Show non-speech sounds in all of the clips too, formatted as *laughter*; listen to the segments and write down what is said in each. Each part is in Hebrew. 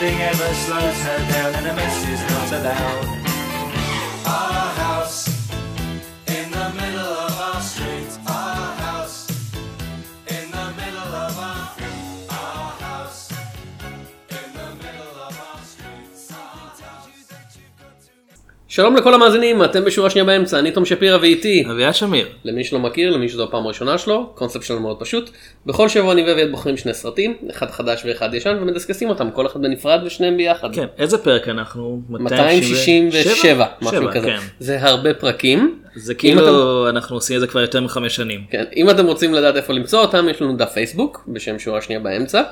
Nothing ever slows her down, and a mess is not allowed. שלום לכל המאזינים, אתם בשורה שנייה באמצע, אני תום שפירא ואיתי. אביעד שמיר. למי שלא מכיר, למי שזו הפעם הראשונה שלו, קונספט שלנו מאוד פשוט. בכל שבוע אני ואביעד בוחרים שני סרטים, אחד חדש ואחד ישן, ומדסקסים אותם, כל אחד בנפרד ושניהם ביחד. כן, איזה פרק אנחנו? 267, משהו שבע, כזה. כן. זה הרבה פרקים. זה כאילו אנחנו עושים את זה כבר יותר מחמש שנים. כן, אם אתם רוצים לדעת איפה למצוא אותם, יש לנו דף פייסבוק בשם שורה שנייה באמצע,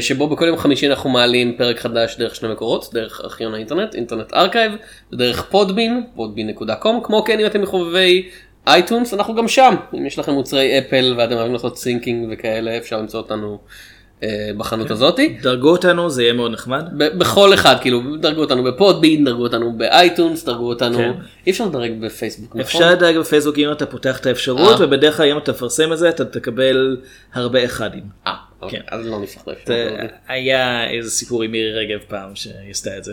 שבו בכל יום חמישי אנחנו מעלים פרק חדש דרך שני מקורות, דרך ארכיון האינטרנט, Internet Archive, ודרך Podbean, podbean.com, כמו כן אם אתם מחובבי iTunes, אנחנו גם שם, אם יש לכם מוצרי אפל ואתם אוהבים לעשות syncing וכאלה, אפשר למצוא אותנו אה, כן. בחנות הזאתי. דרגו אותנו זה יהיה מאוד נחמד. בכל אחד, כאילו, דרגו אותנו ב Podbean, דרגו אותנו ב iTunes, דרגו אותנו, כן. אי אפשר לדרג בפייסבוק, נכון? אפשר לדרג בפייסבוק אם אתה פותח את האפשרות אה. ובדרך כלל אם אתה מפרסם את זה אתה תקבל הרבה אחדים. אוקיי, כן. אז לא נפתח את האפשרות. היה איזה סיפור עם מירי רגב פעם שהיא עשתה את זה.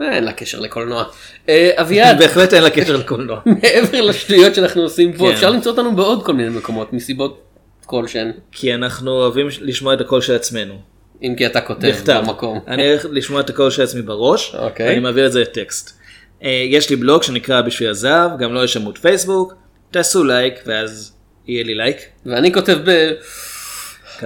אה, אין לה קשר לקולנוע. אה, אביעד, *laughs* בהחלט אין לה קשר לקולנוע. *laughs* מעבר לשטויות שאנחנו עושים פה, כן. אפשר למצוא אותנו בעוד כל מיני מקומות, מסיבות כלשהן, כי אנחנו אוהבים לשמוע את הקול של עצמנו. אם כי אתה כותב. במקום. אני הולך לשמוע את הקול של עצמי בראש, אוקיי. ואני מעביר את זה לטקסט. אה, יש לי בלוג שנקרא בשביל הזהב, גם לו יש עמוד פייסבוק, תעשו לייק ואז יהיה לי לייק. ואני כותב ב...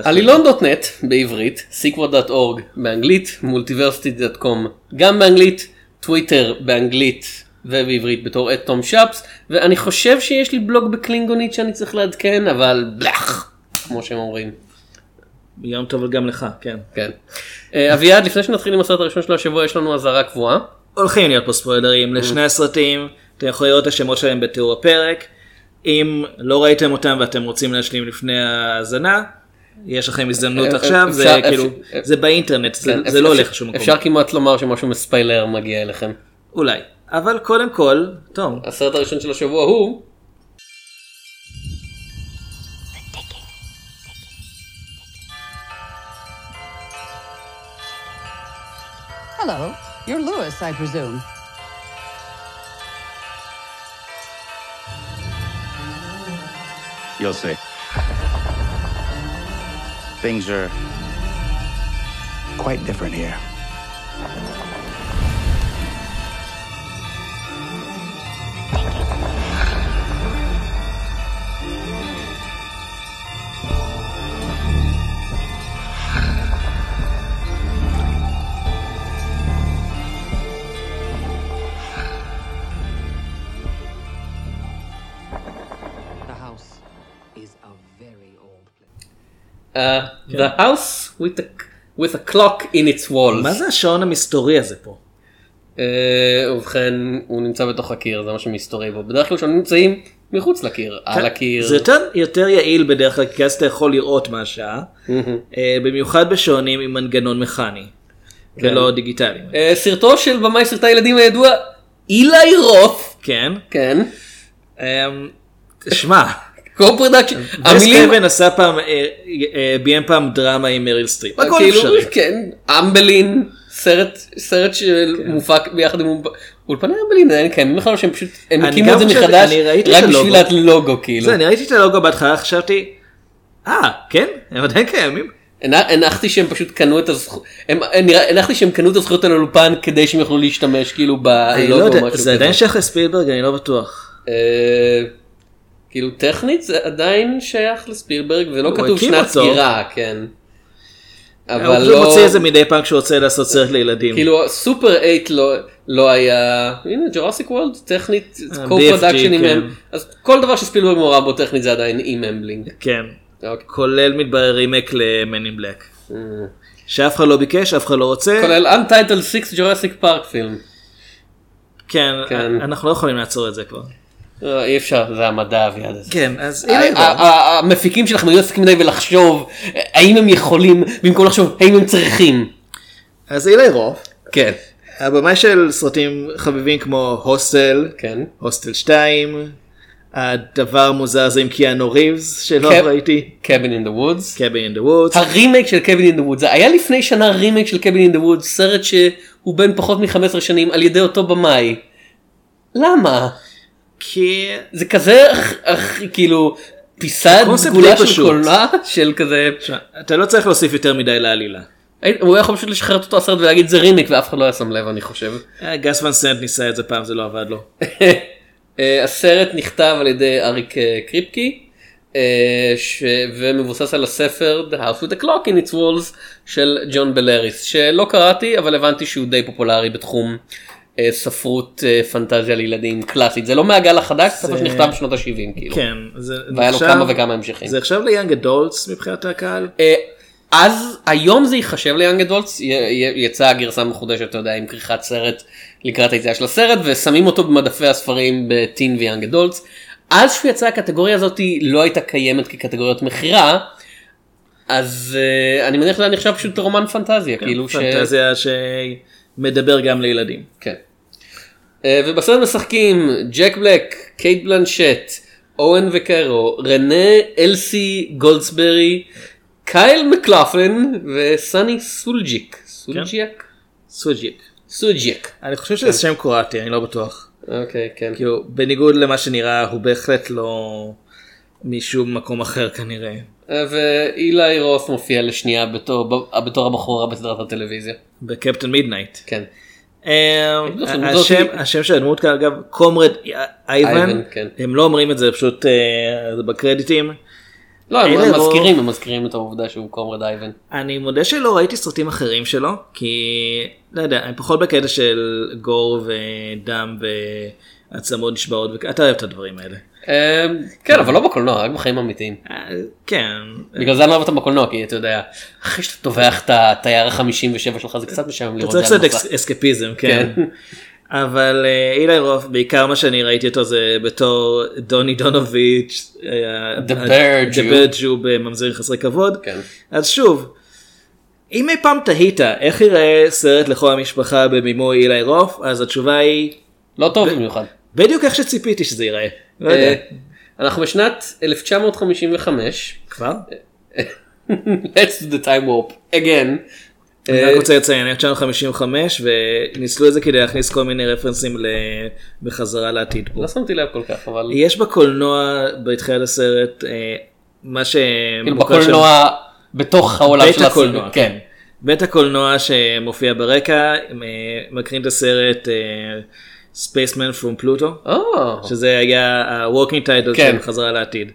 עלילון.נט בעברית, Sequart.org באנגלית, Multiversity.com גם באנגלית, טוויטר באנגלית ובעברית בתור את תום שפס, ואני חושב שיש לי בלוג בקלינגונית שאני צריך לעדכן, אבל בלח, כמו שהם אומרים. יום טוב גם לך, כן. כן. אה, אביעד, לפני שנתחיל עם הסרט הראשון של השבוע, יש לנו אזהרה קבועה. הולכים להיות פה ספוילרים לשני הסרטים, אתם יכולים לראות את השמות שלהם בתיאור הפרק. אם לא ראיתם אותם ואתם רוצים להשלים לפני ההאזנה, יש לכם הזדמנות אה, עכשיו, אפשר- זה כאילו, זה באינטרנט, זה- כן, לא הולך לשום מקום. אפשר כמעט לומר שמשהו מספיילר מגיע אליכם. אולי. אבל קודם כל, טוב, הסרט הראשון של השבוע הוא Hello. You're Lewis, I presume. You'll see. Things are quite different here. Uh, The House with a, with a clock in its walls. מה זה השעון המסתורי הזה פה? אה, ובכן, הוא נמצא בתוך הקיר, זה מה שמסתורי בו. בדרך כלל כשהם נמצאים מחוץ לקיר, על הקיר. כן. זה יותר, יותר יעיל בדרך כלל, כי אז אתה יכול לראות מה השעה, אה, במיוחד בשעונים עם מנגנון מכני, כן. ולא דיגיטלי. אה, סרטו של במאי סרטי הילדים הידוע, אילי רוף, כן. כן, אמ, תשמע, co-production, וס המילים, קרייבן עשה פעם, אה, אה, ביים פעם דרמה עם מריל סטריפ, הכל כאילו, אפשרי. כן, אמבלין, סרט, סרט שמופק ביחד עם אולפ- אולפני אמבלין, הם קיימים בכלל שהם פשוט, הם הקימו את זה מחדש, רק בשביל הלוגו. כאילו. זה, אני ראיתי את הלוגו בהתחלה, חשבתי, אה, כן? הם עדיין קיימים? הנ- הנחתי שהם פשוט קנו את הזכות, הנחתי שהם קנו את הזכויות על האולפן כדי שהם יוכלו להשתמש כאילו אני לא בלוגו יודע, זה עדיין. שייך לספילברג, אני לא בטוח. כאילו טכנית זה עדיין שייך לספילברג ולא הוא כתוב שנת. סגירה, כן. הוא אבל לא, מוציא את זה מדי פעם כשהוא רוצה לעשות סרט לילדים. כאילו סופר 8 לא, לא היה, הנה Jurassic World טכנית, אה, BFG, עם כן. הם, אז כל דבר שספילברג מעורב בו טכנית זה עדיין עם אמבלין. כן. אוקיי. כולל מתברר רימק ל- Men in Black. שאף אחד לא ביקש, אף אחד לא רוצה. כולל Untitled 6 Jurassic Park film. כן, כן. אנחנו לא יכולים לעצור את זה כבר. אה, אי אפשר, זה המדע אביעד הזה. כן, אז המפיקים שלכם היו עסוקים מדי ולחשוב אה, האם הם יכולים במקום לחשוב האם הם צריכים. אז אילי רות', כן. הבמאי של סרטים חביבים כמו Hostel, כן. Hostel 2, הדבר המוזר הזה עם קיאנו ריבס שלא קב- ראיתי, Cabin in the Woods. Cabin in the Woods. הרימייק של Cabin in the Woods היה לפני שנה רימייק של Cabin in the Woods סרט שהוא בן פחות מ-15 שנים על ידי אותו במאי. למה? כי זה כזה אך, אך, כאילו פיסת סגולה של. קולנוע *laughs* של כזה תשמע, אתה לא צריך להוסיף יותר מדי לעלילה. הוא היה יכול פשוט לשחרר את אותו הסרט ולהגיד זה רימייק ואף אחד לא היה שם לב אני חושב. אה, גס ון סנט ניסה את זה פעם זה לא עבד לו. *laughs* אה, הסרט נכתב על ידי אריק אה, קריפקי ש... ומבוסס על הספר The House with a Clock in its Walls של ג'ון בלריס שלא קראתי אבל הבנתי שהוא די פופולרי בתחום ספרות אה, פנטזיה לילדים קלאסית זה לא מהגל החדש זה ספר שנכתב בשנות ה-70 כאילו. כן, זה והיה לו כמה וכמה המשכים. זה עכשיו ליאנג אדולטס מבחינת הקהל? אה, אז היום זה ייחשב ליאנג אדולטס יצאה גרסה מחודשת אתה יודע עם כריכת סרט לקראת היציאה של הסרט ושמים אותו במדפי הספרים בטין ויאנג אדולטס. אז שהוא יצא הקטגוריה הזאת לא הייתה קיימת כקטגוריות מכירה. אז אה, אני מניח שזה נחשב פשוט רומן פנטזיה כאילו ש... פנטזיה שמדבר גם לילדים. כן. אה, ובסרט משחקים ג'ק בלק, קייט בלנשט, אוון ואקארו, רנה אליס גולדסברי, קייל מקלכלן וסני סולג'יק. סולג'יק? סוג'יק. סוג'יק. אני חושב שזה שם קרואטי, אני לא בטוח. אוקיי, כן. כאילו, בניגוד למה שנראה, הוא בהחלט לא משום מקום אחר כנראה. ואילי רות' מופיע לשנייה בתור בתור הבחורה בסדרת הטלוויזיה. ב Captain Midnight. כן. בטוח, השם- של הדמות כאן אגב Comrade Ivan כן. הם לא אומרים את זה פשוט אה, בקרדיטים לא, הם מזכירים, הם מזכירים את העובדה שהוא Comrade Ivan. אני מודה שלא ראיתי סרטים אחרים שלו כי לא יודע אני פחות בקטע של gore ודם ועצמות נשברות וכ- אתה אוהב את הדברים האלה. אה, כן, אבל לא בקולנוע, רק בחיים האמיתיים. אה, כן בגלל זה אני לא אוהב אותם בקולנוע כי אתה יודע אחרי שאתה טובח את התייר ה-57 שלך זה קצת משעמם אתה לראות צריך זה על קצת מסך. אקס- אסקפיזם כן. כן. אבל אה, אילי רוף בעיקר מה שאני ראיתי אותו זה בתור דוני דונוביץ' אה, The ה- Bear The Jew. Bear Jew בממזרים חסרי כבוד. כן. אז שוב, אם אי פעם תהית איך ייראה סרט לכל המשפחה בבימוי אילי רוף, אז התשובה היא לא טוב במיוחד. בדיוק איך שציפיתי שזה ייראה. לא אה, יודע. אנחנו בשנת 1955 כבר? *laughs* let's do the time warp again. אני אה, רק רוצה לציין 1955 וניצלו את זה כדי להכניס כל מיני רפרנסים בחזרה לעתיד פה. לא שמתי לב כל כך אבל יש בקולנוע בתחילת הסרט אה, מה ש... כאילו בקולנוע בתוך העולם של הקולנוע, הסרט. כן. בית הקולנוע שמופיע ברקע, אה, מקרין את הסרט Spaceman from Pluto, או, שזה היה ה-Walking Title כן. של חזרה לעתיד.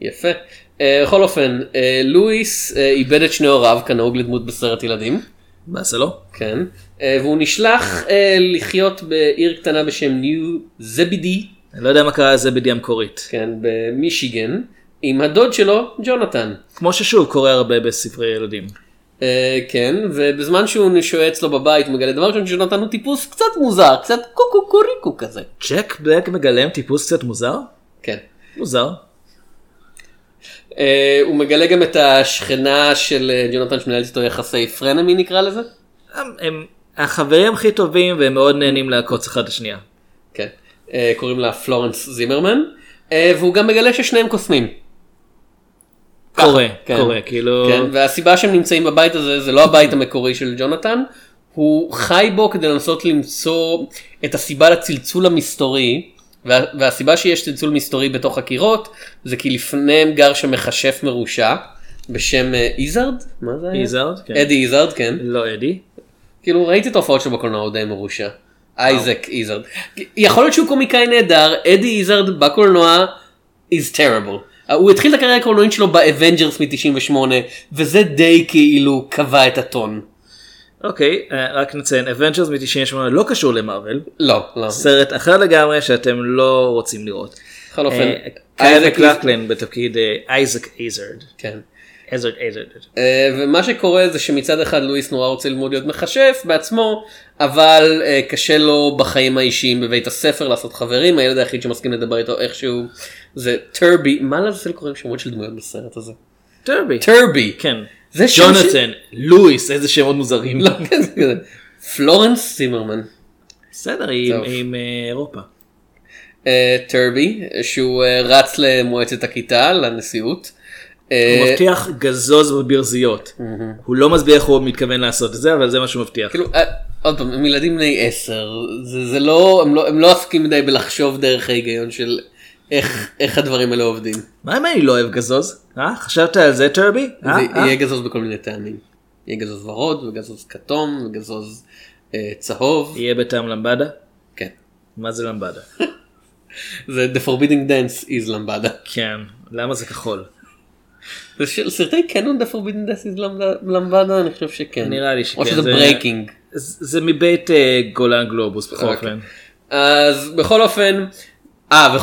יפה. אה, בכל אופן אה, לואיס אה, איבד את שני הוריו כנהוג לדמות בסרט ילדים. מה זה לא? כן. אה, והוא נשלח אה, לחיות בעיר קטנה בשם ניו זבידי, אני לא יודע מה קרה לזה בדיעה המקורית. כן, במישיגן, עם הדוד שלו, ג'ונתן. כמו ששוב קורה הרבה בספרי ילדים. אה, כן, ובזמן שהוא שוהה אצלו בבית הוא מגלה דבר ראשון שג'ונתן הוא טיפוס קצת מוזר, קצת קוקו קוריקו כזה. ג'ק בלק מגלם טיפוס קצת מוזר? כן. מוזר. אה, הוא מגלה גם את השכנה של אה, ג'ונתן שמנהלת איתו יחסי פרנמי נקרא לזה. הם, הם החברים הכי טובים והם מאוד נהנים לעקוץ אחד את השנייה. כן. אה, קוראים לה פלורנס זימרמן. אה, והוא גם מגלה ששניהם קוסמים. קורה, כן. קורה, כאילו... כן, והסיבה שהם נמצאים בבית הזה זה לא הבית המקורי של ג'ונתן, הוא חי בו כדי לנסות למצוא את הסיבה לצלצול המסתורי, וה, והסיבה שיש צלצול מסתורי בתוך הקירות זה כי לפניהם גר שם מכשף מרושע בשם אה, איזארד? מה זה היה? איזארד? כן. אדי איזארד, כן. לא אדי. כאילו ראיתי את ההופעות שלו בקולנוע הוא די מרושע. אייזק איזארד. יכול להיות שהוא קומיקאי נהדר, אדי איזארד בקולנוע is terrible. הוא התחיל את הקריירה הקולנועית שלו ב Avengers מ-98 וזה די כאילו קבע את הטון. אוקיי, אה, רק נציין, Avengers מ-98 לא קשור למארוול, לא, לא. סרט אחר לגמרי שאתם לא רוצים לראות. בכל אופן, אה, אייזק מקלכלן בתפקיד אה, אייזק איזרד. כן. איזרד איזרד. אה, ומה שקורה זה שמצד אחד לואיס נורא רוצה ללמוד להיות מכשף בעצמו, אבל אה, קשה לו בחיים האישיים בבית הספר לעשות חברים, הילד היחיד שמסכים לדבר איתו איכשהו זה טרבי, מה לעזאזל קוראים שמות של דמויות בסרט הזה? טרבי. טרבי. כן. זה שם ש- ג'ונתן, לואיס, איזה שמות מוזרים. לא, כן, זה כזה. פלורנס צימרמן. בסדר, היא עם- אה, אירופה. אה, טרבי, שהוא אה, רץ למועצת הכיתה, לנשיאות. אה, הוא מבטיח גזוז בברזיות. הוא לא מסביר איך הוא מתכוון לעשות את זה, אבל זה מה שהוא מבטיח. כאילו, אה, עוד פעם, הם ילדים בני עשר, זה, זה לא, הם לא, הם לא עסוקים מדי בלחשוב דרך ההיגיון של איך, איך הדברים האלה עובדים. מה אם אני לא אוהב גזוז? אה? חשבת על זה טרבי? אה? זה אה? יהיה גזוז בכל מיני טעמים. יהיה גזוז ורוד, וגזוז כתום, וגזוז אה, צהוב. יהיה בטעם למבדה? כן. מה זה למבדה? *laughs* זה The Forbidden Dance is Lambada. כן. למה זה כחול? זה של סרטי קנון The Forbidden Dance is Lambada-? אני חושב שכן. נראה לי שכן, או שזה זה- Breaking. זה זה מבית אה, גולן גלובוס בכל אוקיי. אופן. אז בכל אופן, אה,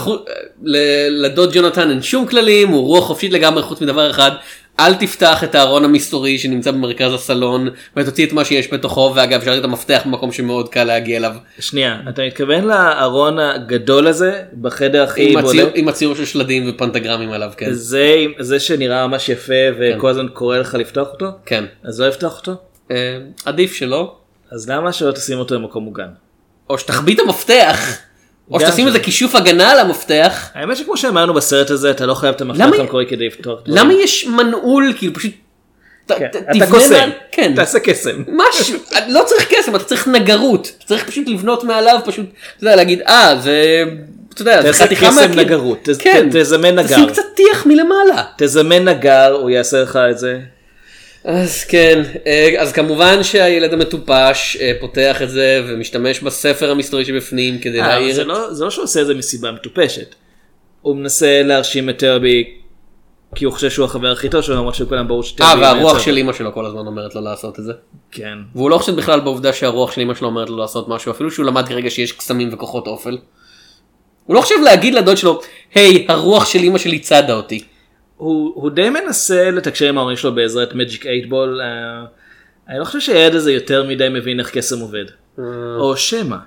לדוד ג'ונתן אין שום כללים, הוא רוח חופשית לגמרי חוץ מדבר אחד, אל תפתח את הארון המסתורי שנמצא במרכז הסלון ותוציא את מה שיש בתוכו, ואגב אפשר את המפתח במקום שמאוד קל להגיע אליו, שנייה, אתה מתכוון לארון הגדול הזה בחדר הכי בולט? עם הציור של שלדים ופנטגרמים עליו, כן. זה זה שנראה ממש יפה וכל הזמן קורא לך לפתוח אותו? כן. אז לא לפתוח אותו? אה, עדיף שלא, אז למה שלא תשים אותו במקום מוגן? או שתחביא את המפתח, או שתשים זה. איזה כישוף הגנה על המפתח. האמת שכמו שאמרנו בסרט הזה אתה לא חייב את המפתח המקורי כדי אותו. למה יש מנעול, כאילו פשוט... כן, אתה תבנה קוסם, כן. תעשה קסם. משהו, לא צריך קסם, אתה צריך נגרות, צריך פשוט לבנות מעליו, פשוט, אתה יודע, להגיד, אה, זה, אתה יודע, זה תעשה חתיכה קסם מהקיר." נגרות, ת- כן, ת- תזמן נגר. תשים קצת טיח מלמעלה. תזמן נגר הוא יעשה לך את זה. אז כן, אה, אז כמובן שהילד המטופש אה, פותח את זה ומשתמש בספר המסתורי שבפנים כדי אה, להעיר. זה לא זה לא שהוא עושה את זה מסיבה מטופשת. הוא מנסה להרשים את טרבי כי הוא חושב שהוא החבר הכי טוב שלו למרות שכולם ברור שטרבי. אה, והרוח של אמא שלו כל הזמן אומרת לו לעשות את זה. כן. והוא לא חושב בכלל בעובדה שהרוח של אמא שלו אומרת לו לעשות משהו, אפילו שהוא למד כרגע שיש קסמים וכוחות אופל. הוא לא חושב להגיד לדוד שלו, היי, הרוח של אמא שלי צדה אותי. הוא, הוא די מנסה לתקשר עם ההורים שלו בעזרת מג'יק אייטבול. אני לא חושב שהילד הזה יותר מדי מבין איך קסם עובד. או שמא.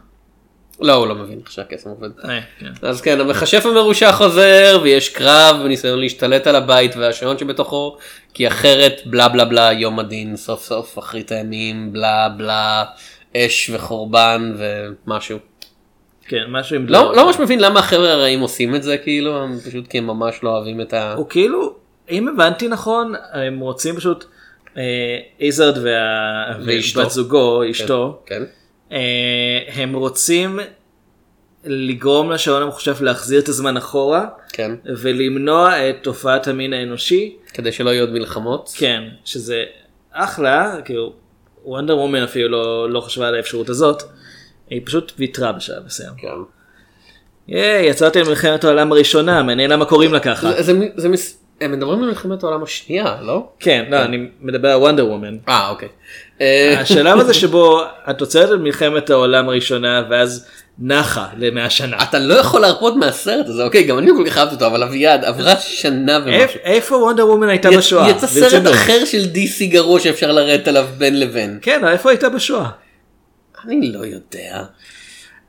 לא, הוא לא מבין איך שהקסם עובד. אה, כן. אז כן, המכשף המרושע חוזר, ויש קרב וניסיון להשתלט על הבית והשעון שבתוכו, כי אחרת בלה בלה בלה יום הדין, סוף סוף אחרית הימים, בלה בלה, אש וחורבן ומשהו. כן, משהו עם... לא לא ממש מבין למה החבר'ה הרעים עושים את זה, כאילו, הם פשוט כי הם ממש לא אוהבים את ה... הוא כאילו, אם הבנתי נכון, הם רוצים פשוט, אה, איזרד וה- ואשתו. ובת זוגו, אשתו, כן. אה, הם רוצים לגרום לשעון המחושף להחזיר את הזמן אחורה כן. ולמנוע את תופעת המין האנושי, כדי שלא יהיו עוד מלחמות. כן, שזה אחלה, כאילו, וונדר וומן אפילו לא, לא חשבה על האפשרות הזאת, היא פשוט ויתרה בשלב מסוים. כן. ייי, יצאתי למלחמת העולם הראשונה, מעניין למה קוראים לה ככה. זה, זה, זה, מס- הם מדברים על מלחמת העולם השנייה, לא? כן, לא, אני מדבר על וונדר וומן. אה, אוקיי. אה, השלב הזה *laughs* שבו את עוצרת את מלחמת העולם הראשונה ואז נחה למאה שנה. אתה לא יכול להרפות מהסרט הזה, אוקיי, גם אני כל כך אהבתי אותו, אבל אביעד, עברה שנה ומשהו. איפ- איפה וונדר וומן הייתה בשואה? יצא סרט. אחר של DC גרוע שאפשר לרדת עליו בין לבין. כן, איפה הייתה בשואה? אני לא יודע.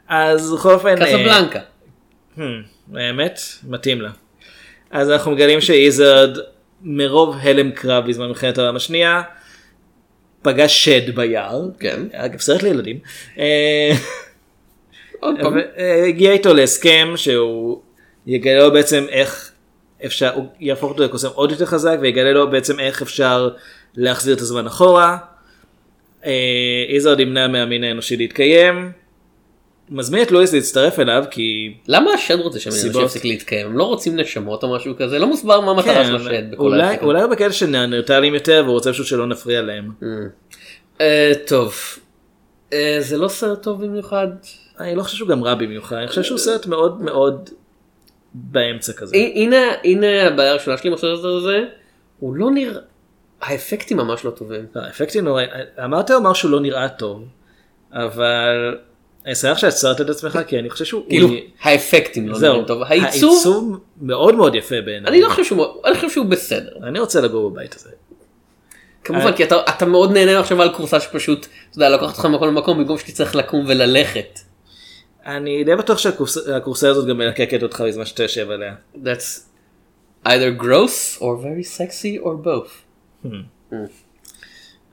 אז בכל אופן, אה, קזבלנקה. האמת, מתאים לה. אז אנחנו מגלים שאיזרד מרוב הלם קרב בזמן מלחמת העולם השנייה, פגש שד ביער. כן. אגב, סרט לילדים. אה, עוד פעם. והגיע איתו להסכם שהוא יגלה לו בעצם איך אפשר, הוא יהפוך אותו לקוסם עוד יותר חזק ויגלה לו בעצם איך אפשר להחזיר את הזמן אחורה. אה, איזרד ימנע מהמין האנושי להתקיים. מזמין את לואיס להצטרף אליו כי למה השד רוצה שהמדינה סיבות. שיפסיק להתקיים? הם לא רוצים נשמות או משהו כזה? לא מוסבר מה המטרה של השד בכל אולי. אולי הוא בקטע של ניאנרטלים יותר והוא רוצה פשוט שלא נפריע להם. אה, טוב. אה, זה לא סרט טוב במיוחד. אני לא חושב שהוא גם רע במיוחד, אני חושב שהוא סרט מאוד מאוד באמצע כזה. הנה הנה הבעיה הראשונה שלי עם הסרט הזה, הוא לא נראה, האפקטים ממש לא טובים. לא, האפקטים נורא, אמרת לומר שהוא לא נראה טוב, אבל אני שמח שעצרת את עצמך כי אני חושב שהוא... כאילו האפקטים לא נראים טוב. העיצוב, מאוד מאוד יפה בעיניי. אני לא חושב שהוא, אני חושב שהוא בסדר. אני רוצה לגור בבית הזה. כמובן אה. כי אתה, מאוד נהנה עכשיו על כורסה שפשוט, אתה יודע, לוקחת אותך ממקום למקום במקום שתצטרך לקום וללכת. אני די בטוח שהכורסה הזאת גם מלקקת אותך בזמן שאתה יושב עליה. That's either gross or very sexy or both.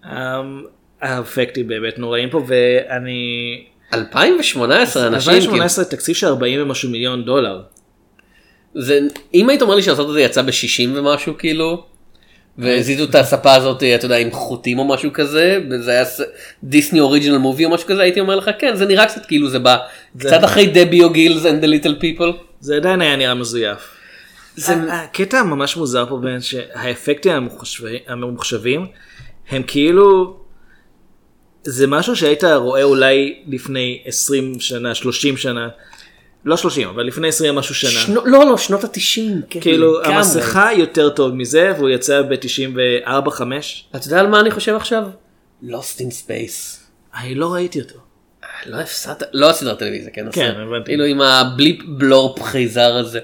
אמ, האפקטים באמת נוראים פה ואני... 2018 אנשים, כאילו, 2018 תקציב של 40 ומשהו מיליון דולר. זה, אם היית אומר לי שהסרט הזה יצא ב-60 ומשהו כאילו, והזיזו את הספה הזאת, אתה יודע, עם חוטים או משהו כזה, וזה היה דיסני אוריג'ינל מובי או משהו כזה, הייתי אומר לך כן, זה נראה קצת כאילו זה בא קצת אחרי דבי או גילס and the little people. זה עדיין היה נראה מזויף. זה- הקטע הממש מוזר פה בין שהאפקטים הממוחשבים- הממוחשבים הם כאילו זה משהו שהיית רואה אולי לפני 20 שנה 30 שנה לא 30 אבל לפני 20 משהו שנה שנו, לא לא שנות התשעים, כן, כאילו לגמרי. המסכה יותר טוב מזה והוא יצא ב-94 5 אתה יודע על מה אני חושב עכשיו? Lost in Space. אני לא ראיתי אותו. לא הפסדת, לא הסדרת טלוויזיה, כן, כן. הבנתי. כאילו עם הבליפ בלורפ חייזר הזה.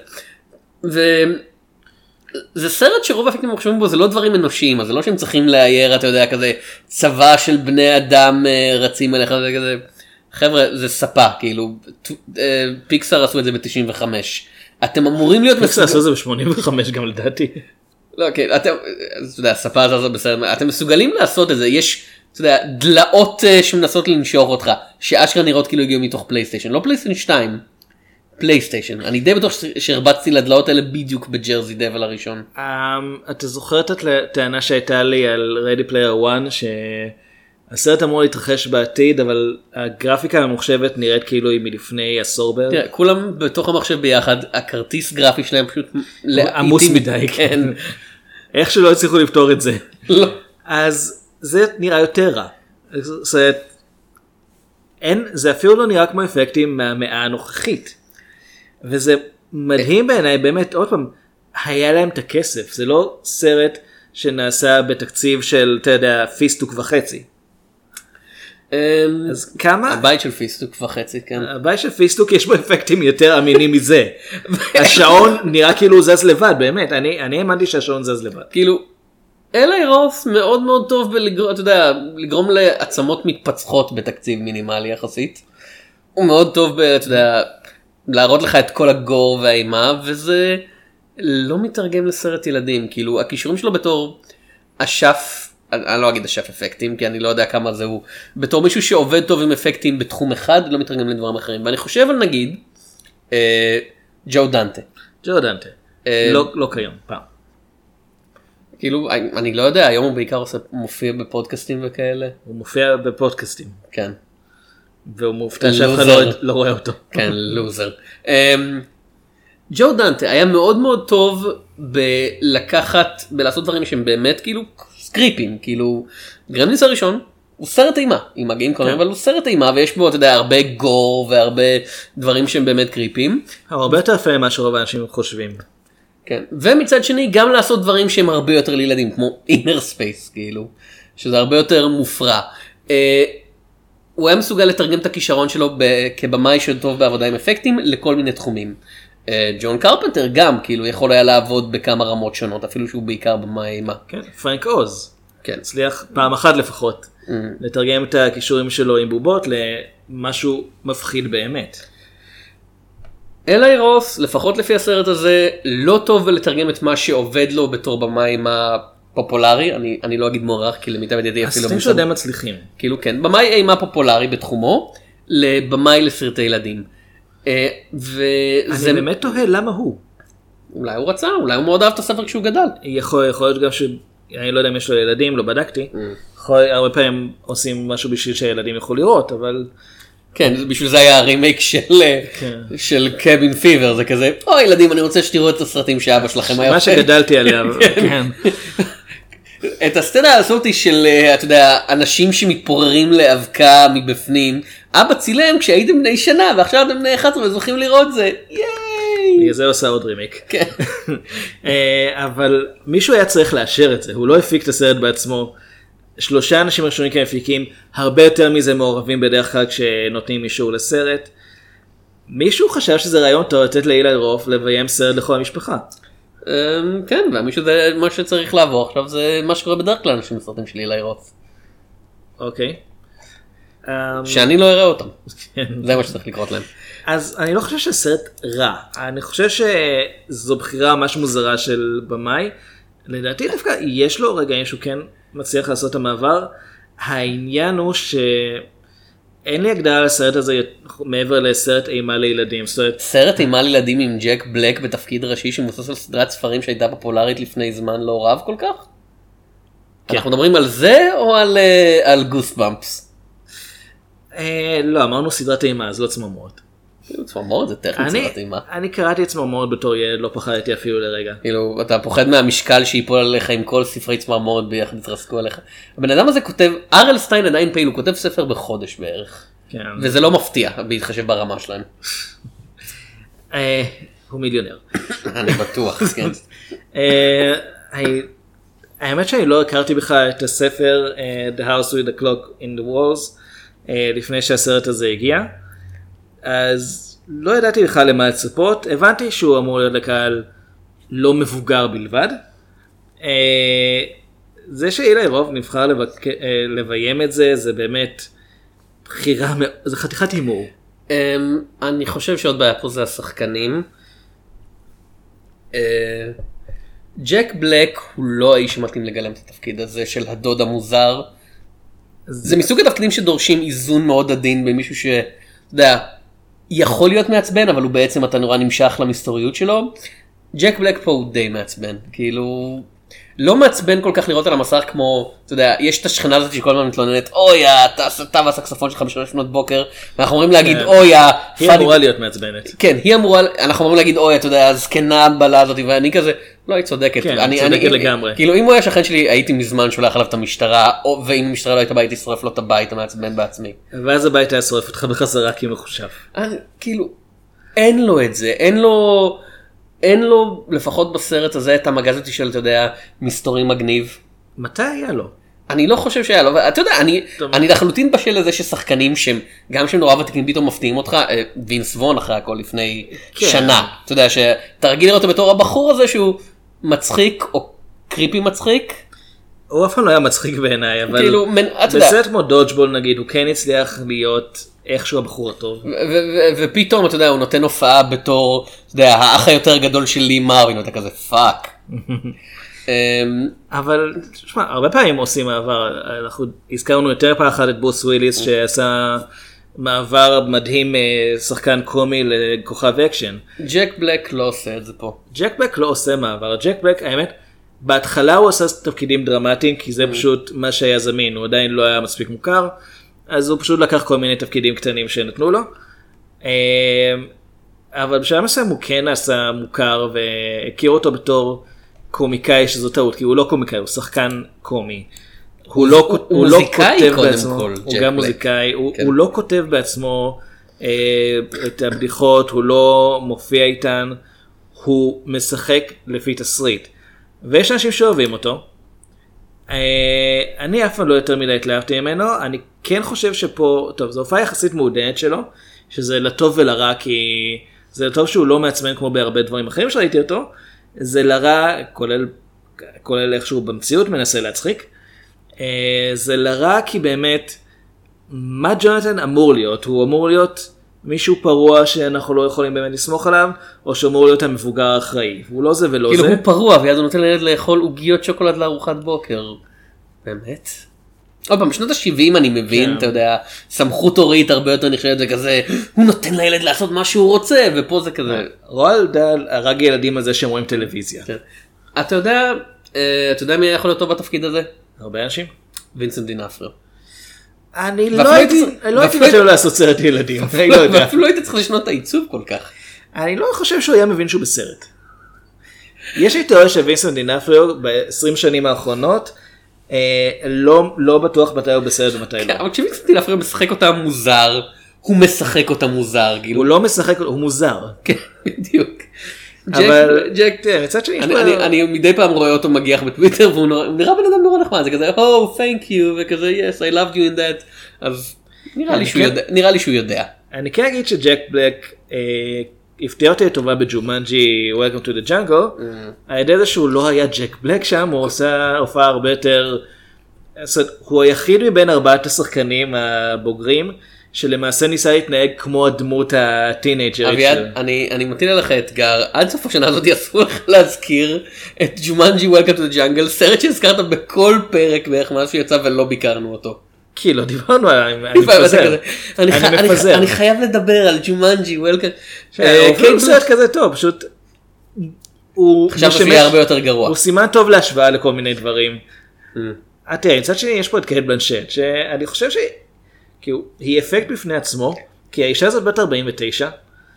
וזה סרט שרוב האפקטים המחשבים בו זה לא דברים אנושיים, אז זה לא שהם צריכים לאייר, אתה יודע, כזה צבא של בני אדם אה, רצים אליך, זה כזה, חבר'ה, זה ספה, כאילו, אה, פיקסאר עשו את זה ב-95. אתם אמורים להיות מסוגלים- לעשות את זה ב-85 גם לדעתי. לא, כן, אתם, אתה יודע, הספה הזאת בסדר, אתם מסוגלים לעשות את זה, יש, אתה יודע, דלעות אה, שמנסות לנשוך אותך, שאשכרה נראות כאילו הגיעו מתוך פלייסטיישן, לא פלייסטיישן 2, פלייסטיישן, אני די בטוח שהרבצתי לדלעות האלה בדיוק ב Jersey Devil הראשון. Um, אתה זוכר את הטענה שהייתה לי על Ready Player One שהסרט אמור להתרחש בעתיד אבל הגרפיקה הממוחשבת נראית כאילו היא מלפני עשור בערך. תראה, כולם בתוך המחשב ביחד, הכרטיס גרפי שלהם פשוט עמוס מדי, כן, איך שלא הצליחו לפתור את זה. *laughs* לא. אז זה נראה יותר רע. זאת אין, זה אפילו לא נראה כמו אפקטים מהמאה הנוכחית. וזה מדהים בעיניי באמת עוד פעם היה להם את הכסף זה לא סרט שנעשה בתקציב של אתה יודע פיסטוק וחצי. אמ, אז כמה הבית של פיסטוק וחצי, כן. הבית של פיסטוק יש בו אפקטים יותר אמינים מזה. השעון נראה כאילו הוא זז לבד באמת אני אני האמנתי שהשעון זז לבד. כאילו, אלי רוס מאוד מאוד טוב בלגרום, אתה יודע, לגרום לעצמות מתפצחות בתקציב מינימלי יחסית. הוא מאוד טוב, ב, אתה יודע, להראות לך את כל הגור והאימה, וזה לא מתרגם לסרט ילדים, כאילו הכישורים שלו בתור אשף, אני אני לא אגיד אשף אפקטים, כי אני לא יודע כמה זה הוא, בתור מישהו שעובד טוב עם אפקטים בתחום אחד, לא מתרגם לדברים אחרים, ואני חושב על נגיד, אה, ג'ו דנטה. ג'ו דנטה. אה, לא לא כיום פעם. כאילו אני- אני לא יודע היום הוא בעיקר עושה מופיע בפודקאסטים וכאלה הוא מופיע בפודקאסטים כן והוא מופתע שאף אחד. לא- לא רואה אותו. כן *laughs* לוזר. אמ, ג'ו דנטה היה מאוד מאוד טוב בלקחת בלעשות דברים שהם באמת כאילו סקריפים כאילו גרמניס הראשון הוא סרט אימה עם מגעים קוראים אבל הוא סרט אימה ויש בו אתה יודע הרבה גור והרבה דברים שהם באמת קריפים. הרבה יותר יפה ממה שרוב האנשים חושבים. כן. ומצד שני גם לעשות דברים שהם הרבה יותר לילדים כמו Innerspace כאילו שזה הרבה יותר מופרע. הוא היה מסוגל לתרגם את הכישרון שלו כבמאי שטוב בעבודה עם אפקטים לכל מיני תחומים. אה, ג'ון קרפנטר גם כאילו יכול היה לעבוד בכמה רמות שונות אפילו שהוא בעיקר במאי אימה. כן, פרנק עוז. כן. הצליח פעם אחת לפחות לתרגם את הכישורים שלו עם בובות למשהו מפחיד באמת. אלי רוס לפחות לפי הסרט הזה לא טוב בלתרגם את מה שעובד לו בתור במאי אימה פופולרי אני אני לא אגיד מוערך כי למיטב ידיעתי אפילו הסרטים שלו די מצליחים. כאילו כן, במאי אימה פופולרי בתחומו, לבמאי לסרטי ילדים. אה, וזה, אני באמת תוהה למה הוא. אולי הוא רצה, אולי הוא מאוד אהב את הספר כשהוא גדל. יכול יכול להיות גם ש... אני לא יודע אם יש לו ילדים, לא בדקתי. יכול- הרבה פעמים עושים משהו בשביל שהילדים יוכלו לראות, אבל כן, בשביל זה היה הרימייק של, אה, כן. של קבין פיבר, זה כזה, אוי ילדים, אני רוצה שתראו את הסרטים שאבא שלכם היה מה אוכל." שגדלתי עליה, *laughs* כן. את הסצנה הזאת של, אה, אתה יודע, אנשים שמתפוררים לאבקה מבפנים, אבא צילם כשהייתם בני שנה ועכשיו אתם בני 11 וזוכים לראות זה, ייי! בגלל זה עושה עוד רימיק. כן. *laughs* אה, אבל מישהו היה צריך לאשר את זה, הוא לא הפיק את הסרט בעצמו. שלושה אנשים ראשונים כמפיקים, הרבה יותר מזה מעורבים בדרך כלל כשנותנים אישור לסרט. מישהו חשב שזה רעיון טוב לתת לאילי רוף לביים סרט לכל המשפחה. אמ, כן, ומישהו זה מה שצריך לעבור עכשיו זה מה שקורה בדרך כלל אנשים בסרטים של אילי רוס. אוקיי. אמ, שאני לא אראה אותם. *laughs* כן. זה מה שצריך לקרות להם. אז אני לא חושב שהסרט רע, אני חושב שזו בחירה ממש מוזרה של במאי. לדעתי דווקא יש לו רגעים שהוא כן מצליח לעשות את המעבר. העניין הוא שאין לי הגדרה לסרט הזה מעבר לסרט אימה לילדים. אומרת, סרט אימה לילדים עם ג'ק בלק בתפקיד ראשי שמבוסס על סדרת ספרים שהייתה פופולרית לפני זמן לא רב כל כך? כן. אנחנו מדברים על זה או על, אה, על גוס במפס? אה, לא אמרנו סדרת אימה אז לא צמרמורת. צמרמורת זה טכנית אני, סרט אימה. אני קראתי את צמרמורת בתור ילד לא פחדתי אפילו לרגע. כאילו אתה פוחד מהמשקל שיפול עליך עם כל ספרי צמרמורת ביחד יתרסקו עליך. הבן אדם הזה כותב, ארל סטיין עדיין פעיל, הוא כותב ספר בחודש בערך. כן. וזה לא מפתיע בהתחשב ברמה שלהם. *laughs* אה, הוא מיליונר. *coughs* אני בטוח, *laughs* כן. אה, האמת שאני לא הכרתי בכלל את הספר אה, The House with the Clock in the Walls לפני שהסרט הזה הגיע. אז לא ידעתי בכלל למה לצפות, הבנתי שהוא אמור להיות לקהל לא מבוגר בלבד. אה, זה שאילי רוב נבחר לבק... אה, לביים את זה, זה באמת בחירה, זה חתיכת הימור. אמ, אני חושב שעוד בעיה פה זה השחקנים. אה, ג'ק בלק הוא לא האיש שמתאים לגלם את התפקיד הזה של הדוד המוזר. זה מסוג התפקידים שדורשים איזון מאוד עדין במישהו ש... אתה יודע, יכול להיות מעצבן אבל הוא בעצם אתה נורא נמשך למסתוריות שלו. ג'ק בלק פה הוא די מעצבן כאילו לא מעצבן כל כך לראות על המסך כמו אתה יודע יש את השכנה הזאת שכל הזמן מתלוננת אוי אתה והסקספון שלך בשלוש לפנות בוקר ואנחנו אומרים להגיד כן. אוי היא פאני-" אמורה להיות מעצבנת. כן היא אמורה אנחנו אמורים להגיד אוי אתה יודע הזקנה הבלה הזאת ואני כזה לא היא צודקת כן, אני, צודקת אני, לגמרי. כאילו אם הוא היה שכן שלי הייתי מזמן שולח עליו את המשטרה או ואם המשטרה לא הייתה באה הייתי שורף לו את הבית המעצבן בעצמי. ואז הבית היה שורף אותך בחזרה כי הוא מחושב. אז, כאילו אין לו את זה אין לו אין לו לפחות בסרט הזה את המגז אותי של אתה יודע מסתורי מגניב. מתי היה לו? אני לא חושב שהיה לו, אתה יודע, אני, טוב. אני לחלוטין בשל לזה ששחקנים שהם, גם שהם נורא ותיקים פתאום מפתיעים אותך, אה, וינס וון אחרי הכל לפני כן. שנה, אתה יודע שאתה רגיל לראות אותו בתור הבחור הזה שהוא מצחיק או קריפי מצחיק, הוא אף פעם לא היה מצחיק בעיניי, אבל כאילו, מנ- אתה יודע, בסרט כמו Dodgeball נגיד, הוא כן הצליח להיות איכשהו הבחור הטוב. ו- ו- ופתאום אתה יודע הוא נותן הופעה בתור, אתה יודע, האח היותר גדול של לי מרווין, ואתה כזה fuck. *laughs* אמ, אבל תשמע, הרבה פעמים עושים מעבר, אנחנו הזכרנו יותר פעם אחת את ברוס וויליס שעשה מעבר מדהים משחקן קומי לכוכב אקשן. ג'ק בלק לא עושה את זה פה. ג'ק בלק לא עושה מעבר, ג'ק בלק האמת, בהתחלה הוא עשה תפקידים דרמטיים כי זה פשוט מה שהיה זמין, הוא עדיין לא היה מספיק מוכר, אז הוא פשוט לקח כל מיני תפקידים קטנים שנתנו לו. אה, אבל בשלב מסוים הוא כן עשה מוכר והכיר אותו בתור קומיקאי שזו טעות, כי הוא לא קומיקאי, הוא שחקן קומי. הוא לא, הוא- הוא הוא לא כותב בעצמו, כל, הוא גם בלק. מוזיקאי, הוא, כן. הוא לא כותב בעצמו אה, את הבדיחות, הוא לא מופיע איתן, הוא משחק לפי תסריט. ויש אנשים שאוהבים אותו. אה, אני אף פעם לא יותר מדי התלהבתי ממנו, אני כן חושב שפה, טוב, זו הופעה יחסית מעודנת שלו, שזה לטוב ולרע, כי זה לטוב שהוא לא מעצבן כמו בהרבה דברים אחרים שראיתי אותו, זה לרע, כולל, כולל איך שהוא במציאות מנסה להצחיק, אה, זה לרע כי באמת, מה ג'ונתן אמור להיות? הוא אמור להיות מישהו פרוע שאנחנו לא יכולים באמת לסמוך עליו, או שאמור להיות המבוגר האחראי. הוא לא זה ולא כאילו זה. הוא פרוע ואז הוא נותן לילד לאכול עוגיות שוקולד לארוחת בוקר. באמת? עוד פעם, בשנות ה-70 אני מבין, כן. אתה יודע, סמכות הורית הרבה יותר נחשבת זה כזה, הוא נותן לילד לעשות מה שהוא רוצה, ופה זה כזה. רועל דל הרג ילדים על זה שהם רואים טלוויזיה. כן. אתה יודע, אה, אתה יודע מי יכול להיות טוב בתפקיד הזה? הרבה אנשים? וינסנט דינפריו. אני ואפילו לא הייתי, לא הייתי לו לעשות סרט ילדים, אני לא יודע. *laughs* ואפילו היית צריך לשנות את העיצוב כל כך. אני לא חושב שהוא היה מבין שהוא בסרט. יש לי תיאוריה שווינסנט דינפריו ב-20 שנים האחרונות, אה, לא, לא בטוח מתי הוא בסרט ומתי לא. כן, אבל כשווינסנט דינפריו משחק אותה מוזר, הוא משחק אותה מוזר, כאילו. הוא לא משחק, הוא מוזר. כן, בדיוק. ג'ק, מצד שני אני, מדי פעם רואה אותו מגיח בטוויטר והוא נראה בן אדם נורא נחמד זה כזה oh thank you וכזה yes I loved you in that אז נראה לי אני שהוא כן- יודע נראה לי שהוא יודע. אני כן אגיד שג'ק בלק אה, הפתיע אותי לטובה בג'ומנג'י Welcome to the Jungle. על ידי זה שהוא לא היה ג'ק בלק שם הוא עושה הופעה הרבה יותר. הוא היחיד מבין ארבעת השחקנים הבוגרים שלמעשה ניסה להתנהג כמו הדמות הטינאייג'רית אביעד שלו. אני אני מטיל עליך אתגר עד סוף השנה הזאת אסור לך להזכיר את ג'ומנג'י Welcome to the Jungle סרט שהזכרת בכל פרק בערך מאז שהוא יצא ולא ביקרנו אותו. כי לא דיברנו עליו, אני מפזר. אני מפזר. אני חייב לדבר על ג'ומנג'י Welcome. אפילו סרט כזה טוב פשוט. הוא חשבתי משמש- שיהיה הרבה יותר גרוע. הוא סימן טוב להשוואה לכל מיני דברים. אה, תראה, מצד שני יש פה את קייט בלנצ'ט שאני חושב שהיא כאילו, היא אפקט בפני עצמו כי האישה הזאת בת 49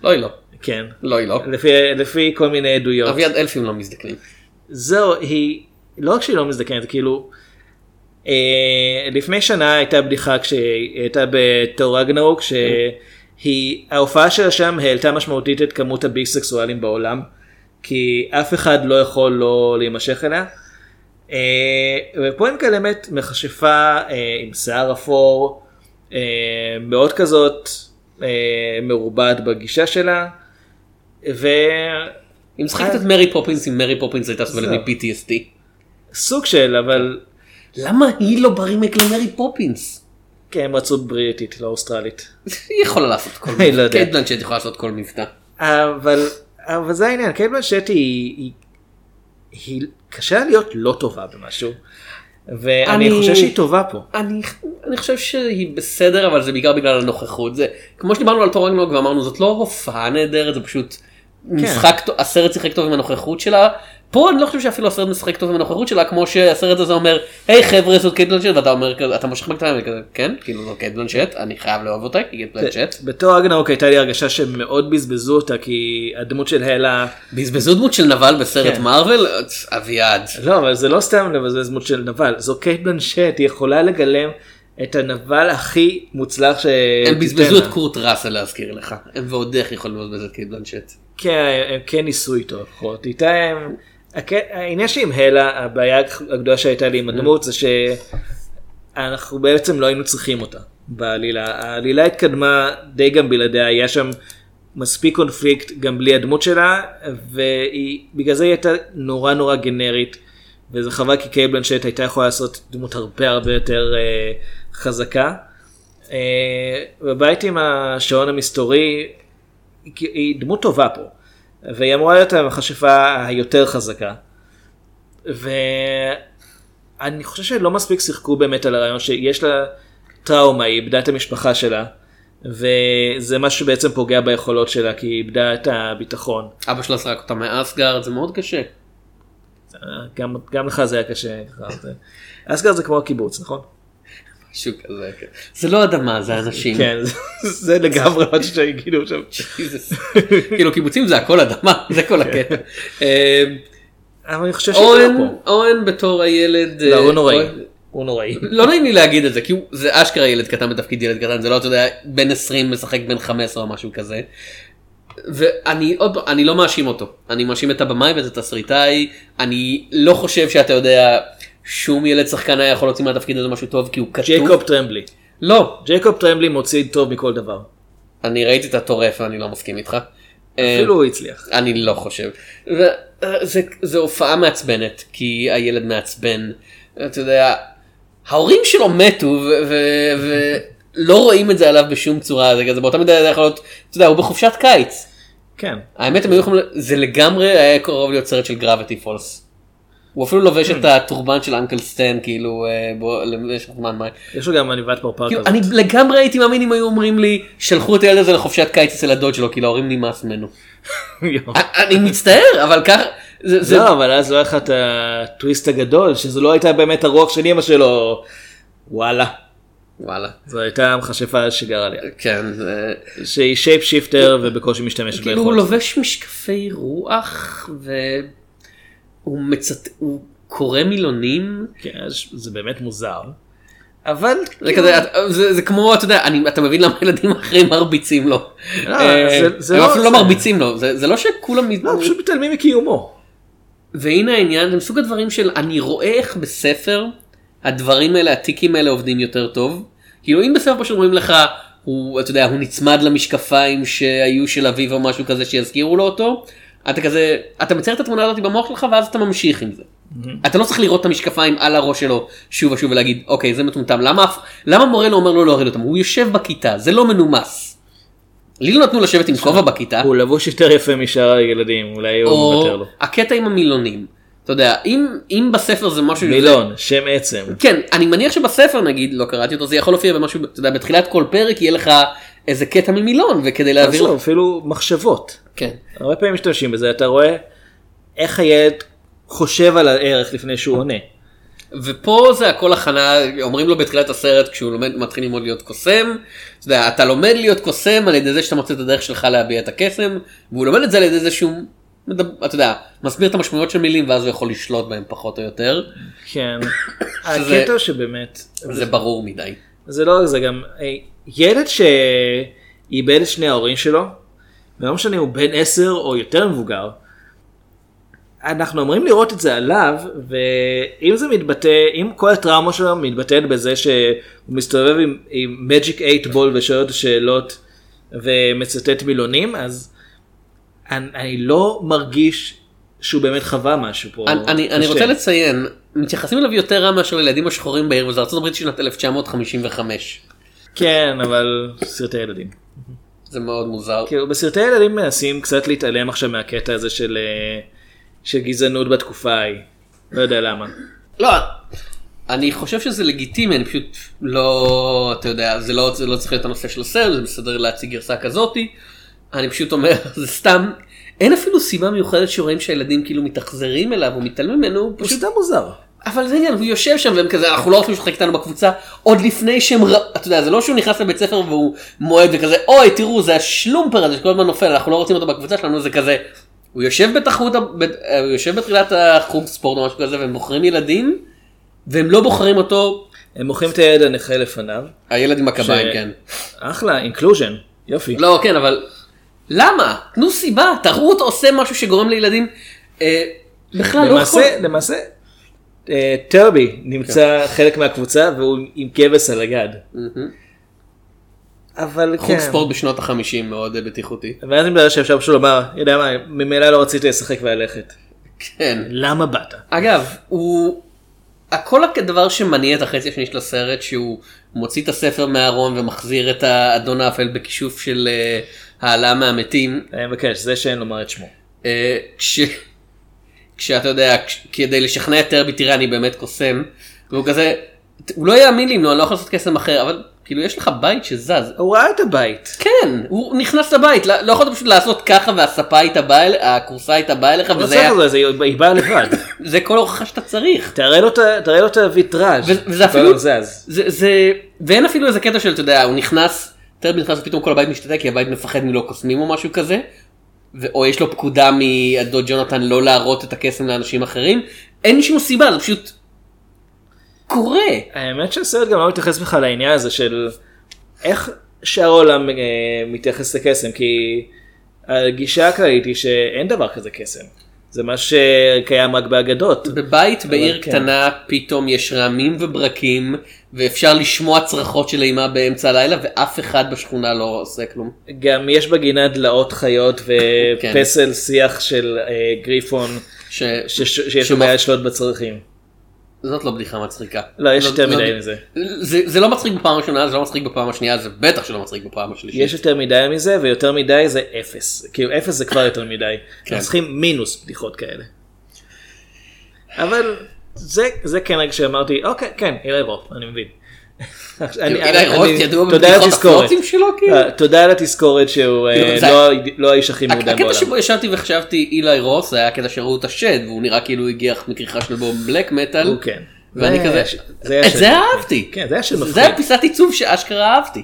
לא היא לא. כן לא היא לא. לפי לפי כל מיני עדויות אביעד אלפים לא מזדקנים. זהו היא לא רק שהיא לא מזדקנת כאילו. אה, לפני שנה הייתה בדיחה כשהיא הייתה בתור רגנרוק שהיא ההופעה שלה שם העלתה משמעותית את כמות הביסקסואלים בעולם כי אף אחד לא יכול לא להימשך אליה. אה, ופה היא מקלמת מכשפה אה, עם שיער אפור מאוד כזאת אה, מרובעת בגישה שלה. היא משחקת את מרי פופינס אם מרי פופינס הייתה סובלת זהו. מ-PTSD. וסוג של אבל למה היא לא ברימייק למרי פופינס? כן הם רצו בריטית לא אוסטרלית. היא יכולה לעשות כל *laughs* לא מבטא. קייט בלנצ'ט יכולה לעשות כל מבטא. אבל אבל זה העניין קייט בלנצ'ט היא, קשה לה להיות לא טובה במשהו. ואני אני- חושב שהיא טובה פה. אני, אני חושב שהיא בסדר אבל זה בעיקר בגלל הנוכחות זה כמו שדיברנו על תור רגנארוק ואמרנו זאת לא הופעה נהדרת זה פשוט כן. משחק הסרט שיחק טוב עם הנוכחות שלה פה אני לא חושב שאפילו הסרט משחק טוב עם הנוכחות שלה כמו שהסרט הזה אומר היי חבר'ה זאת קייט בלנצ'ט ואתה אומר כזה אתה מושך בקטנה וכזה כן כאילו זאת קייט בלנצ'ט אני חייב לאהוב אותה כי קייט בלנצ'ט בתור רגנארוק הייתה לי הרגשה שמאוד בזבזו אותה כי הדמות של הלה בזבזו דמות של נבל בסרט כן. מארוול אביעד לא אבל זה לא סתם לבזבז דמות של נבל זו קייט בלנצ'ט היא יכולה לגלם את הנבל הכי מוצלח ש... הם בזבזו את קורט ראסל להזכיר לך הם ועוד איך יכולים לבזבז את קייט בלנשט. כן, הם כן ניסו איתו לפחות. איתה הם... הכ- העניין שלי עם הלה, הבעיה הגדולה שהייתה לי עם הדמות זה שאנחנו בעצם לא היינו צריכים אותה בעלילה. העלילה התקדמה די גם בלעדיה, היה שם מספיק קונפליקט גם בלי הדמות שלה, ובגלל זה היא הייתה נורא נורא גנרית. וזה חבל כי קייב בלנשט הייתה יכולה לעשות דמות הרבה הרבה יותר אה, חזקה. אה, ובית עם השעון המסתורי, היא, היא דמות טובה פה. והיא אמורה להיות המכשפה היותר חזקה. ואני חושב שלא מספיק שיחקו באמת על הרעיון שיש לה טראומה, היא איבדה את המשפחה שלה. וזה משהו שבעצם פוגע ביכולות שלה כי היא איבדה את הביטחון. אבא שלה זרק אותה מאסגרד זה מאוד קשה. גם, גם לך זה היה קשה. *laughs* אסגרד זה כמו הקיבוץ נכון? משהו כזה. כן. זה לא אדמה זה אנשים. כן זה- לגמרי מה שם. ג'יזוס. *laughs* כאילו קיבוצים זה הכל אדמה זה כל הקטע. אה, אבל אני חושב שזה לא פה. אורן בתור הילד. לא אה, הוא נוראי. אורן- הוא נוראי. לא נעים לי להגיד את זה כי זה אשכרה ילד קטן בתפקיד ילד קטן זה לא אתה יודע בן 20 משחק בן 15 או משהו כזה. ואני עוד אני לא מאשים אותו אני מאשים את הבמאי ואת התסריטאי אני לא חושב שאתה יודע שום ילד שחקן היה יכול להוציא מהתפקיד הזה משהו טוב כי הוא כתוב. ג'ייקוב טרמבלי. לא ג'ייקוב טרמבלי מוציא טוב מכל דבר. אני ראיתי את הטורף ואני לא מסכים איתך. אה, אפילו הוא הצליח. אני לא חושב. וזה זה הופעה מעצבנת כי הילד מעצבן. אתה יודע ההורים שלו מתו ולא רואים את זה עליו בשום צורה זה באותה מידה זה יכול להיות אתה יודע הוא בחופשת קיץ. כן. האמת הם היו יכולים זה לגמרי היה קרוב להיות סרט של Gravity Falls. הוא אפילו לובש את התרבוש של Uncle Stan כאילו אה, למשך זמן מה. יש לו גם עניבת פרפר כאילו, כזאת. אני לגמרי הייתי מאמין אם היו אומרים לי שלחו את הילד הזה לחופשת קיץ אצל הדוד שלו כי להורים נמאס ממנו. *laughs* אני מצטער אבל ככה לא, אבל אז לא היה לך את הטוויסט הגדול, שזו לא הייתה באמת הרוח של אמא שלו. וואלה. וואלה זו הייתה המכשפה שגרה לי. כן זה... שהיא שייפ שיפטר ובקושי משתמשת כאילו הוא ביכולת. לובש משקפי רוח והוא מצט... הוא קורא מילונים כן, זה באמת מוזר. אבל זה כזה, את- זה זה כמו, אתה יודע, אני- אתה מבין למה ילדים *laughs* אחרים מרביצים לו. לא, אה, זה- זה הם לא- אפילו לא זה- מרביצים לו, זה זה לא שכולם... לא, פשוט מתעלמים מקיומו. והנה העניין, זה מסוג הדברים של אני רואה איך בספר הדברים האלה, הטיקים האלה עובדים יותר טוב. כאילו אם בספר פשוט אומרים לך, הוא, אתה יודע, הוא נצמד למשקפיים שהיו של אביו או משהו כזה שיזכירו לו אותו, אתה כזה, אתה מצייר את התמונה הזאת במוח שלך ואז אתה ממשיך עם זה. אתה לא צריך לראות את המשקפיים על הראש שלו שוב ושוב ולהגיד, אוקיי, זה מטומטם, למה, למה מורה לא אומר לו להוריד אותם? הוא יושב בכיתה, זה לא מנומס. לי לא נתנו לשבת עם כובע בכיתה. הוא לבוש יותר יפה משאר הילדים, אולי הוא מוותר לו. הקטע עם המילונים. אתה יודע, אם, אם בספר זה משהו... מילון, שם עצם. כן, אני מניח שבספר נגיד, לא קראתי אותו, זה יכול להופיע במשהו, אתה יודע, בתחילת כל פרק יהיה לך איזה קטע ממילון, וכדי להעביר... עזוב, אפילו מחשבות. כן. הרבה פעמים משתמשים בזה, אתה רואה איך הילד חושב על הערך לפני שהוא עונה. ופה זה הכל הכנה, אומרים לו בתחילת הסרט כשהוא לומד, מתחיל ללמוד להיות קוסם, אתה יודע, אתה לומד להיות קוסם על ידי זה שאתה מוצא את הדרך שלך להביע את הקסם, והוא לומד את זה על ידי זה שהוא, אתה יודע, מסביר את המשמעויות של מילים ואז הוא יכול לשלוט בהם פחות או יותר, כן. *coughs* הקטע שבאמת, זה ברור מדי. זה לא זה גם, ילד שאיבד את שני ההורים שלו, ולא משנה אם הוא בן עשר או יותר מבוגר, אנחנו אמורים לראות את זה עליו, ואם זה מתבטא, אם כל הטראומה שלו מתבטאת בזה שהוא מסתובב עם, עם Magic 8 בול ושואל אותו שאלות ומצטט מילונים, אז אני, אני לא מרגיש שהוא באמת חווה משהו פה. אני, אני, אני. רוצה לציין, מתייחסים אליו יותר רע מאשר לילדים השחורים בעיר, וזה ארה"ב שנת 1955. כן, אבל סרטי ילדים. זה מאוד מוזר. כאילו בסרטי ילדים מנסים קצת להתעלם עכשיו מהקטע הזה של, אה, של גזענות בתקופה ההיא. לא יודע למה. לא, אני חושב שזה לגיטימי, אני פשוט לא, אתה יודע, זה לא, זה לא צריך להיות הנושא של הסרט, זה בסדר להציג גרסה כזאתי. אני פשוט אומר, *laughs* זה סתם, אין אפילו סיבה מיוחדת שרואים שהילדים כאילו מתאכזרים אליו או מתעלמים ממנו, הוא הוא פשוט סתם מוזר. אבל זה עניין, הוא יושב שם והם כזה, אנחנו לא רוצים לשחק איתנו בקבוצה, עוד לפני שהם, ר... אתה יודע, זה לא שהוא נכנס לבית ספר והוא מועד וכזה, אוי תראו זה השלומפר הזה שכל הזמן נופל, אנחנו לא רוצים אותו בקבוצה שלנו, זה כזה, הוא יושב בתחרות, ב- אה, הוא יושב בתחילת החוג ספורט או משהו כזה והם בוחרים ילדים, והם לא בוחרים אותו, הם מוכרים את הילד הנכה לפניו. הילד עם הקביים, ש- כן. אחלה, inclusion. יופי. לא, כן, אבל למה? תנו סיבה, תראו אותו עושה משהו שגורם לילדים, אה, בכלל לא יכול. למעשה, טרבי נמצא חלק מהקבוצה והוא עם כבש על הגד. אבל חוג כן. ספורט בשנות החמישים מאוד אה, בטיחותי. ואז אני מדבר שאפשר פשוט לומר, יודע מה, ממילא לא רציתי לשחק וללכת. כן. למה באת? אגב, הוא... הכל הדבר שמניע את החצי השני של הסרט שהוא מוציא את הספר מהארון ומחזיר את האדון האפל בכישוף של אה, העלאה מהמתים. אני מבקש, זה שאין לומר את שמו. אה, כש... כשאתה יודע. כדי לשכנע את טרבי, תראה אני באמת קוסם, והוא כזה, הוא לא יאמין לי, נו, אני לא יכול לעשות קסם אחר, אבל כאילו יש לך בית שזז. הוא ראה את הבית. כן, הוא נכנס לבית, לא לא יכולת פשוט לעשות ככה והספה הייתה באה, אל- הכורסה הייתה באה אליך וזה היה, זה- היא באה לבד. *laughs* זה כל ההוכחה שאתה צריך. תראה לו את ה- תראה לו את הוויטראז'. וזה אפילו. זה, זה, ואין אפילו איזה קטע של, אתה יודע, הוא נכנס, טרבי נכנס ופתאום כל הבית משתתק כי הבית מפחד מלא קוסמים או משהו כזה, או יש לו פקודה מהדוד ג'ונתן לא להראות את הקסם לאנשים אחרים, אין שום סיבה, זה פשוט קורה. האמת שהסרט גם לא מתייחס בכלל לעניין הזה של איך שאר העולם אה, מתייחס לקסם כי הגישה הכללית היא שאין דבר כזה קסם. זה מה שקיים רק באגדות. בבית בעיר כן. קטנה פתאום יש רעמים וברקים, ואפשר לשמוע צרחות של אימה באמצע הלילה, ואף אחד בשכונה לא עושה כלום. גם יש בגינה דלאות חיות כן. ופסל שיח של אה, גריפון ש... ש- ש- שיש לו בעיה לשלוט בצרכים. זאת לא בדיחה מצחיקה. לא, יש לא- יותר לא- מדי מזה. זה, לא מצחיק בפעם הראשונה, זה לא מצחיק בפעם השנייה, זה בטח שלא מצחיק בפעם השלישית. יש יותר מדי מזה ויותר מדי זה אפס. כאילו אפס זה כבר יותר מדי. כן. אנחנו צריכים מינוס בדיחות כאלה. אבל זה כן רגע שאמרתי אוקיי כן אילי רוף אני מבין. ידוע תודה על התזכורת. שלו, כאילו? אה, תודה על התזכורת שהוא אה, כאילו, לא- לא האיש הכי מעודן הקטע בעולם. שבו ישבתי וחשבתי אילי רוס היה הקטע שראו את השד והוא נראה כאילו הגיח מכריכה של בו בלק מטאל. כן. ואני זה כזה, את זה מפחיד. אהבתי. כן זה היה של זה היה פיסת עיצוב שאשכרה אהבתי.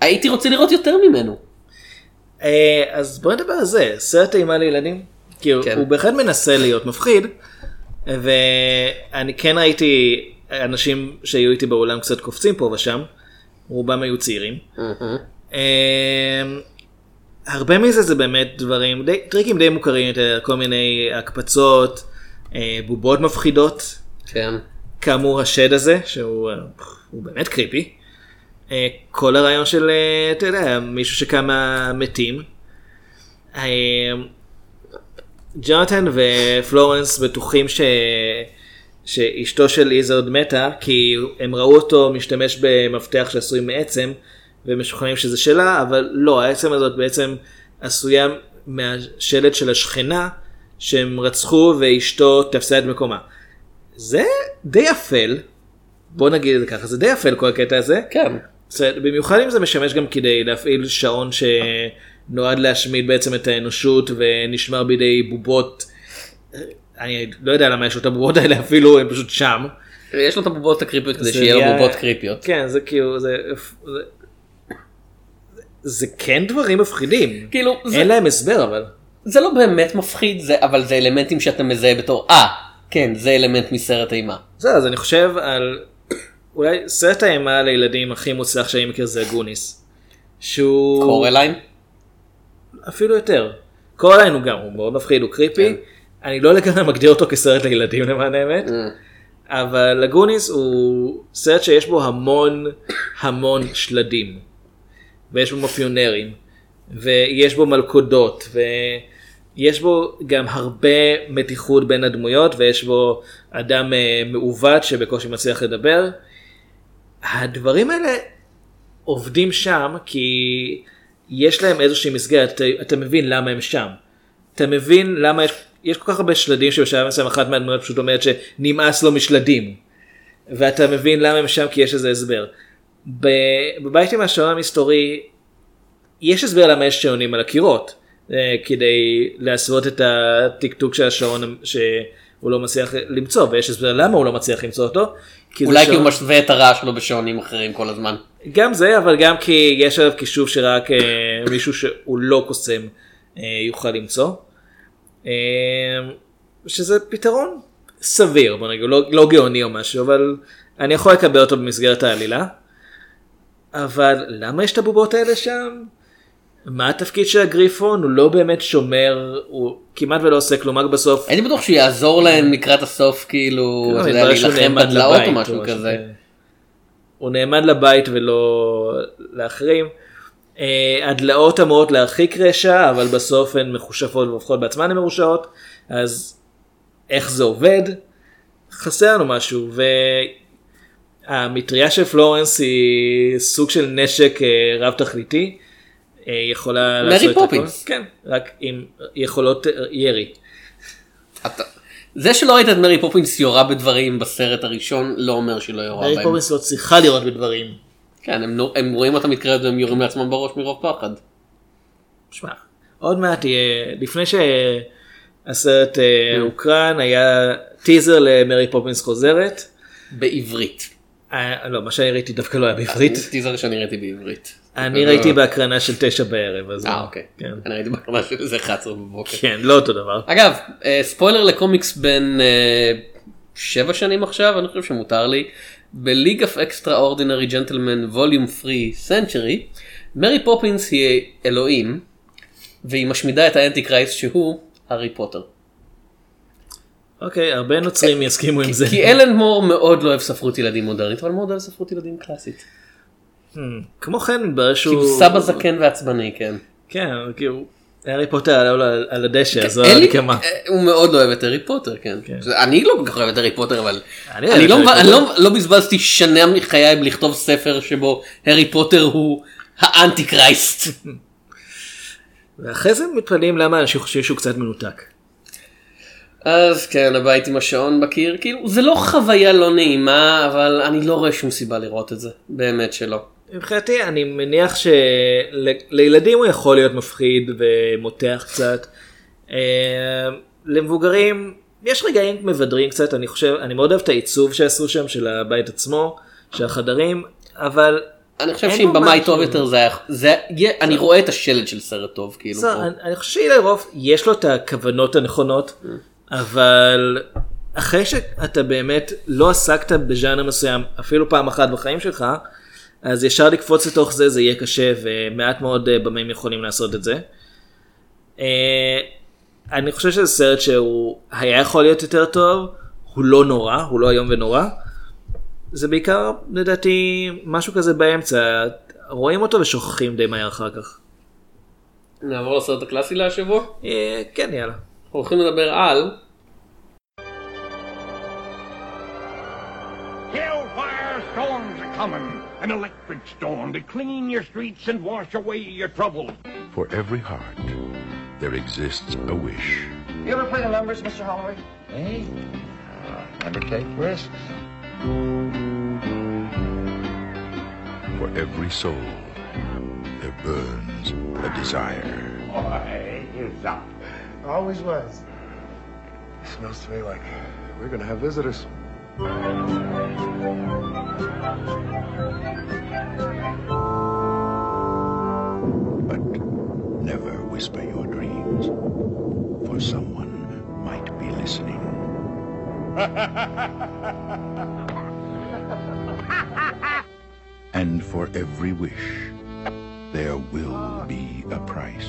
הייתי רוצה לראות יותר ממנו. אה, אז בוא נדבר על זה, סרט אימה לילדים, כאילו כן. הוא בהחלט מנסה להיות מפחיד, ואני כן ראיתי אנשים שהיו איתי באולם קצת קופצים פה ושם, רובם היו צעירים. אה, הרבה מזה זה באמת דברים, די, טריקים די מוכרים יותר, כל מיני הקפצות, אה, בובות מפחידות, כן. כאמור השד הזה, שהוא אה, באמת קריפי. אה, כל הרעיון של, אתה יודע, מישהו שקם מהמתים. אה, ג'ונתן ופלורנס בטוחים ש... שאשתו של איזרד מתה כי הם ראו אותו משתמש במפתח שעשוי מעצם ומשוכנעים שזה שלה אבל לא העצם הזאת בעצם עשויה מהשלד של השכנה שהם רצחו ואשתו תפסה את מקומה. זה די אפל בוא נגיד את זה ככה זה די אפל כל הקטע הזה כן. בסדר, במיוחד אם זה משמש גם כדי להפעיל שעון שנועד להשמיד בעצם את האנושות ונשמר בידי בובות. אני לא יודע למה יש לו את הבובות האלה אפילו הם פשוט שם. יש לו את הבובות הקריפיות כדי זה שיהיה לו בובות קריפיות. כן זה כאילו זה. זה, זה כן דברים מפחידים. כאילו, זה- אין להם הסבר אבל. זה לא באמת מפחיד, זה, אבל זה אלמנטים שאתה מזהה בתור, אה, כן, זה אלמנט מסרט אימה. זהו אז אני חושב על אולי סרט האימה לילדים הכי מוצלח שאני מכיר זה גוניס. שהוא קורליין? אפילו יותר. קורליין הוא גם, הוא מאוד מפחיד, הוא קריפי. כן. אני לא לגמרי מגדיר אותו כסרט לילדים למען האמת. Mm. אבל לגוניס הוא סרט שיש בו המון המון שלדים. ויש בו מאפיונרים. ויש בו מלכודות. ויש בו גם הרבה מתיחות בין הדמויות. ויש בו אדם אה, מעוות שבקושי מצליח לדבר. הדברים האלה עובדים שם כי יש להם איזושהי מסגרת, אתה, אתה מבין למה הם שם. אתה מבין למה יש, יש כל כך הרבה שלדים שבשלב מסוים אחת מהדמויות פשוט אומרת שנמאס לו משלדים. ואתה מבין למה הם שם כי יש לזה הסבר. בבית עם השעון המסתורי יש הסבר למה יש שעונים על הקירות. אה, כדי להסוות את הטקטוק של השעון שהוא לא מצליח למצוא ויש הסבר למה הוא לא מצליח למצוא אותו. כי אולי כי הוא שעון- משווה את הרעש שלו בשעונים אחרים כל הזמן. גם זה אבל גם כי יש עליו כישוב שרק אה, מישהו שהוא לא קוסם אה, יוכל למצוא. אה, שזה פתרון סביר בוא נגיד לא, לא גאוני או משהו אבל אני יכול לקבל אותו במסגרת העלילה. אבל למה יש את הבובות האלה שם? מה התפקיד של הגריפון? הוא לא באמת שומר, הוא כמעט ולא עושה כלום, רק בסוף הייתי בטוח שהוא יעזור להם לקראת הסוף, כאילו, אתה יודע, להילחם בדלאות או משהו כזה. הוא נעמד לבית ולא לאחרים. אה, הדלאות אמורות להרחיק רשע, אבל בסוף הן מחושפות והופכות בעצמן למרושעות, אז איך זה עובד? חסר לנו משהו, והמטריה של פלורנס היא סוג של נשק אה, רב תכליתי. אה, יכולה מרי לעשות את הכל. כן, רק עם יכולות ירי. אתה- זה שלא ראית את מרי פופינס יורה בדברים בסרט הראשון, לא אומר שהיא לא יורה מרי בהם. פופינס לא צריכה לירות בדברים. כן, הם הם רואים אותה מתקרבת והם יורים לעצמם בראש מרוב פחד. שמע, עוד מעט יהיה, לפני שהסרט אה, הוקרן היה טיזר למרי פופינס חוזרת. בעברית. אה, לא, מה שאני ראיתי דווקא לא היה בעברית. טיזר שאני ראיתי בעברית. אני ראיתי בהקרנה של תשע בערב. אז אה לא. אוקיי. כן. אני ראיתי בהקרנה של איזה 11 בבוקר. כן, לא אותו דבר. אגב, אה, ספוילר לקומיקס בן אה, שבע שנים עכשיו, אני חושב שמותר לי. ב-League of Extraordinary Gentlemen Volume 3 Century, מרי פופינס היא אלוהים, והיא משמידה את ה Antichrist שהוא הארי פוטר. אוקיי, הרבה נוצרים יסכימו עם זה. כי אלן מור מאוד לא אוהב ספרות ילדים מודרנית, אבל מאוד אוהב ספרות ילדים קלאסית. כמו כן, מתברר שהוא... כאילו סבא זקן ועצבני, כן. כן, כאילו, הארי פוטר על- הדשא, אז זו אלי- הנקמה. אה, הוא מאוד לא אוהב את הארי פוטר, כן. זה- אני לא כל כך אוהב את הארי פוטר, אבל אני לא. לא- לא בזבזתי שנה מחיי לכתוב ספר שבו הארי פוטר הוא האנטי קרייסט. ואחרי זה מתפלאים למה אנשים חושבים שהוא קצת מנותק. אז כן, הבית עם השעון בקיר, כאילו, זה לא חוויה לא נעימה, אבל אני לא רואה שום סיבה לראות את זה, באמת שלא. מבחינתי אני מניח שלילדים הוא יכול להיות מפחיד ומותח קצת. אה, למבוגרים יש רגעים מבדרים קצת אני חושב אני מאוד אוהב את העיצוב שעשו שם של הבית עצמו של החדרים אבל אני חושב שאם במאי. טוב יותר זה היה, זה, אני רואה את השלד של סרט טוב, כאילו. אני, חושב שאילי רוף יש לו את הכוונות הנכונות אבל אחרי שאתה באמת לא עסקת בז'אנר מסוים אפילו פעם אחת בחיים שלך, אז ישר לקפוץ לתוך זה זה יהיה קשה ומעט מאוד אה, במים יכולים לעשות את זה. אה, אני חושב שזה סרט שהוא היה יכול להיות יותר טוב, הוא לא נורא, הוא לא איום ונורא. זה בעיקר לדעתי משהו כזה באמצע, רואים אותו ושוכחים די מהר אחר כך. נעבור לסרט הקלאסי להשבוע. אה, כן יאללה. אנחנו הולכים לדבר על Hellfire storms are coming, an electric storm to clean your streets and wash away your troubles. For every heart, there exists a wish. You ever play the numbers, Mr. Holloway? Hey, uh, never take risks. For every soul, there burns a desire. Boy, is up. Always was. It Smells to me like we're gonna have visitors. But never whisper your dreams, for someone might be listening. *laughs* and for every wish, there will be a price.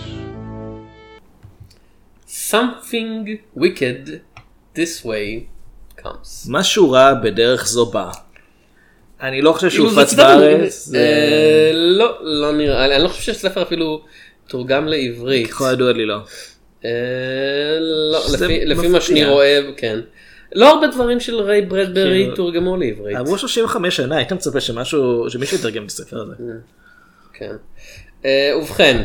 something wicked this way comes. משהו רע בדרך זו בא. אני לא חושב שהוא הופץ בארץ. זה- אה, לא, לא נראה לי, אני לא חושב שהספר אפילו תורגם לעברית. ככל הידוע לי לא. אה, לא, לפי-. מה שאני רואה, כן. לא הרבה דברים של ריי ברדברי כאילו- תורגמו לעברית. עברו 35 שנה, היית מצפה שמשהו, שמישהו יתרגם את הספר הזה. כן. אה, ובכן,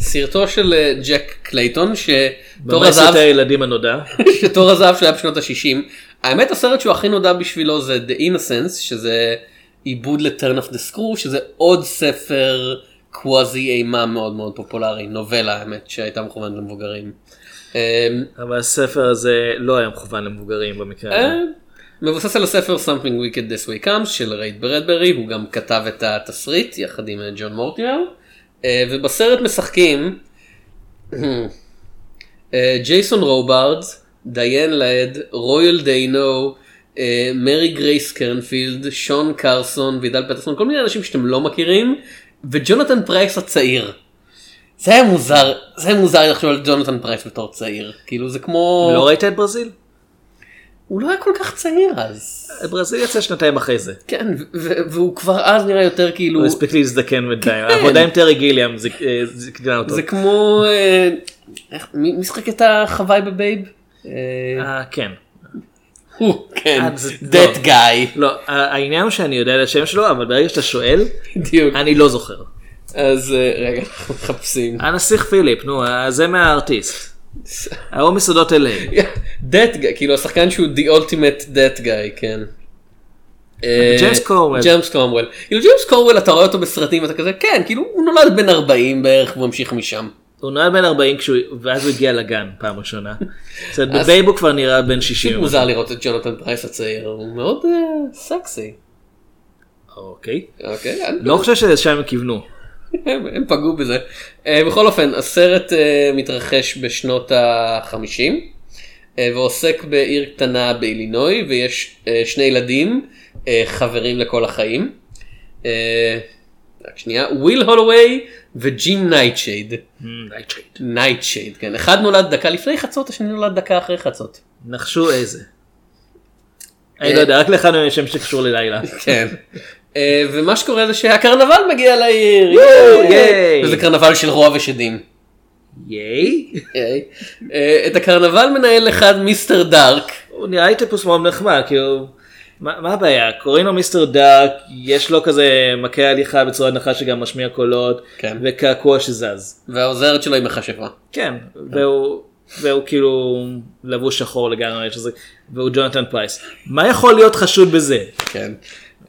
סרטו של ג'ק קלייטון, שתור הזהב סרטי הילדים הנודע. *laughs* שתור הזהב שהיה בשנות ה-60. האמת הסרט שהוא הכי נודע בשבילו זה The Innocence, שזה עיבוד ל-Turn of the Screw, שזה עוד ספר קוואזי אימה מאוד מאוד פופולרי, נובלה האמת שהייתה מכוונת למבוגרים. אה, אבל הספר הזה לא היה מכוון למבוגרים במקרה אה, הזה. מבוסס על הספר Something Wicked This Way Comes של רייד ברדברי, הוא גם כתב את התסריט יחד עם אה, ג'ון מורטימר, אה, ובסרט משחקים אה, ג'ייסון רובארד, דיאן לאד, רויאל דאנו, אה, מרי גרייס קרנפילד, שון קרסון, וידל פטרסון, כל מיני אנשים שאתם לא מכירים, וג'ונתן פרייס הצעיר. זה היה מוזר, זה היה מוזר לחשוב על ג'ונתן פרייס בתור צעיר, כאילו זה כמו, לא ראית את ברזיל? הוא לא היה כל כך צעיר אז. ברזיל יצא שנתיים אחרי זה. כן, והוא כבר אז נראה יותר כאילו, הוא הספיק להזדקן בינתיים. העבודה עם טרי גיליאם זה- אה, קטנה אותו. זה כמו, אה, מי שיחק את החוואי בבייב? אה, אה, כן. הוא, כן, אה, that לא. guy, לא, העניין הוא שאני יודע את השם שלו, אבל ברגע שאתה שואל. אני לא זוכר. אז רגע, אנחנו מחפשים. הנסיך פיליפ, נו, זה מהארטיסט. *laughs* ההוא מסודות LA. that guy, כאילו השחקן שהוא the ultimate that guy, כן. ג'יימס קרומוול. ג'יימס קרומוול. כאילו ג'יימס קרומוול אתה רואה אותו בסרטים ואתה כזה, כן, כאילו הוא נולד בן 40 בערך והוא המשיך משם. הוא נולד בן 40 כשהוא, ואז הוא הגיע לגן פעם ראשונה. זאת אומרת, בבייב הוא כבר נראה בן פשוט 60. מוזר לראות את ג'ונתן פרייס הצעיר, הוא מאוד אה, סקסי. אוקיי. אוקיי, לא חושב שלשם הם כיוונו. הם, פגעו בזה. Uh, בכל אופן, הסרט uh, מתרחש בשנות ה-50 uh, ועוסק בעיר קטנה באילינוי ויש שני ילדים חברים לכל החיים. רק שנייה, וויל הולווי וג'ים נייטשייד. נייטשייד, כן. אחד נולד דקה לפני חצות, השני נולד דקה אחרי חצות. נחשו איזה. אני לא יודע, רק מהם יש שם שקשור ללילה. *laughs* כן. אה, ומה שקורה זה שהקרנבל מגיע לעיר. וזה קרנבל של רוע ושדים. ייי. ייי. אה, את הקרנבל מנהל אחד Mr. דארק. הוא נראה לי טיפוס מאוד נחמד, כאילו, מה מה הבעיה? קוראים לו Mr. דארק, יש לו כזה מקל הליכה בצורה נחה שגם משמיע קולות, כן. וקעקוע שזז. והעוזרת שלו היא מכשפה. כן, והוא, והוא כאילו לבוש שחור לגמרי, שזה, והוא ג'ונתן פרייס. מה יכול להיות חשוד בזה? כן.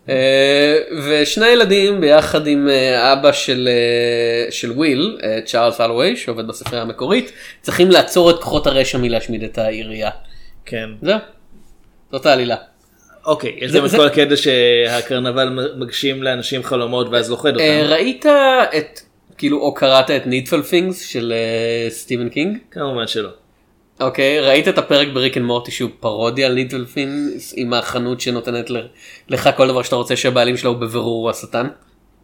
אה, ושני ילדים ביחד עם אה, אבא של, אה, של וויל, צ'ארלס הולווי, שעובד בספרייה המקומית, צריכים לעצור את כוחות הרשע מלהשמיד את העירייה. כן. זהו. זאת העלילה. אוקיי, יש גם את כל הקטע שהקרנבל מגשים לאנשים חלומות ואז לוכד אה, אותם. ראית את, כאילו, או קראת את Needful Things של אה, סטיבן קינג? כמובן שלא. אוקיי, ראית את הפרק ב-Rick and Morty שהוא פרודיה על Needful Things עם החנות שנותנת לך כל דבר שאתה רוצה שהבעלים שלו הוא בבירור השטן?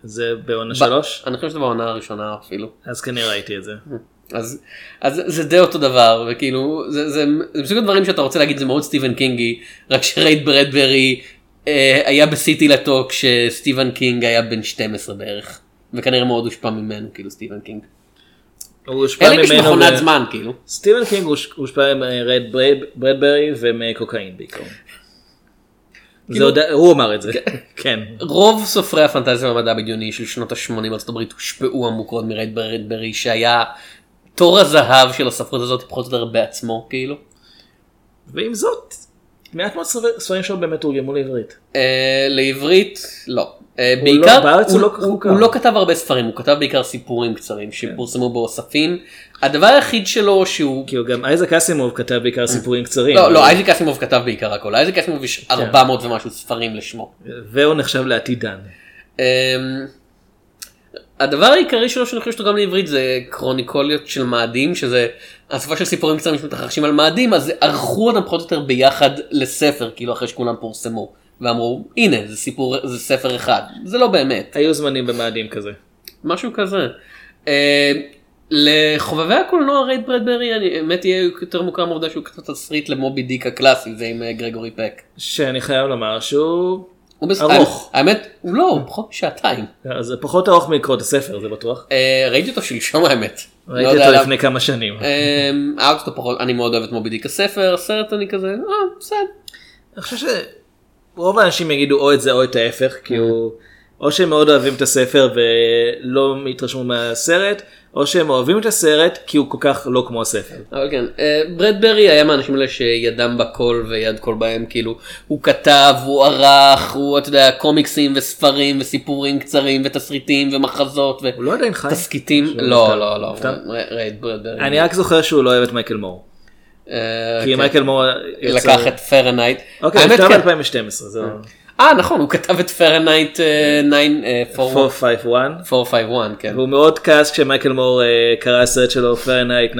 זה בעונה שלוש? אני חושב שזה בעונה הראשונה אפילו. אז כנראה ראיתי את זה. אז, אז זה די אותו דבר וכאילו זה, זה, זה מסוג הדברים שאתה רוצה להגיד זה מאוד סטיבן קינגי רק שרייד ברדברי אה, היה בסיטי לטו כשסטיבן קינג היה בן 12 בערך וכנראה מאוד הושפע ממנו כאילו סטיבן קינג. הוא הושפע אלא ממנו מכונת ו- זמן כאילו. סטיבן קינג הוש- הושפע מרד ברדברי ומקוקאין בעיקר. זה כאילו- עוד- הוא אמר את זה. כן. *laughs* רוב סופרי הפנטזיה והמדע הבדיוני של שנות ה-80 בארצות הברית הושפעו עמוקות מרייד ברדברי שהיה תור הזהב של הספרות הזאת פחות או יותר בעצמו כאילו. ועם זאת, מעט מאוד ספר- ספרים שלו באמת תורגמו לעברית. אה, לעברית לא. אה, הוא בעיקר לא- בארץ הוא לא כל כך הוא, מוכר. הוא לא כתב הרבה ספרים הוא כתב בעיקר סיפורים קצרים שפורסמו באוספים. הדבר היחיד שלו שהוא כאילו גם אייזק אסימוב כתב בעיקר סיפורים קצרים. לא לא אייזק אסימוב כתב בעיקר הכל אייזק אסימוב יש 400 ומשהו ספרים לשמו. והוא נחשב לעתידן. הדבר העיקרי שלו שאני חושב שתורגם לעברית זה קרוניקוליות של מאדים שזה אספה של סיפורים קצרים שמתרחשים על מאדים אז ערכו אותם פחות או יותר ביחד לספר כאילו אחרי שכולם פורסמו ואמרו הנה זה סיפור זה ספר אחד זה לא באמת היו זמנים במאדים כזה. משהו כזה. אה, לחובבי הקולנוע רייד ברדברי אני האמת יהיה יותר מוכר מהעובדה שהוא כתב תסריט למובי דיק הקלאסי זה עם אה, גרגורי פק. שאני חייב לומר שהוא ארוך. האמת הוא לא הוא פחות משעתיים. זה פחות ארוך מקרוא את הספר זה בטוח. אה, ראיתי אותו שלשום האמת. לא ראיתי אותו. לפני כמה שנים. אמ, אהבתי אותו פחות, אני מאוד אוהב את מובי דיק הספר, הסרט אני כזה, אה, בסדר. אני חושב שרוב האנשים יגידו או את זה או את ההפך כי הוא או שהם מאוד אוהבים את הספר ולא התרשמו מהסרט או שהם אוהבים את הסרט כי הוא כל כך לא כמו הספר. אבל כן, אה, ברדברי היה מהאנשים האלה שידם בכל ויד כל בהם, כאילו, הוא כתב, הוא ערך, הוא, אתה יודע, קומיקסים וספרים וסיפורים קצרים ותסריטים ומחזות הוא לא עדיין חי? לא? לא, לא? ר- רייד ברדברי. אני רק זוכר שהוא לא אוהב את מייקל מור. אה, כי כן. מייקל מור לקח את פרנהייט. אוקיי, האמת, נפטר כן. ב-2012 זה אה, נכון, הוא כתב את פרנהייט 451 451, כן. והוא מאוד כעס כשמייקל מור אה, קרא הסרט שלו פרנהייט 9-11.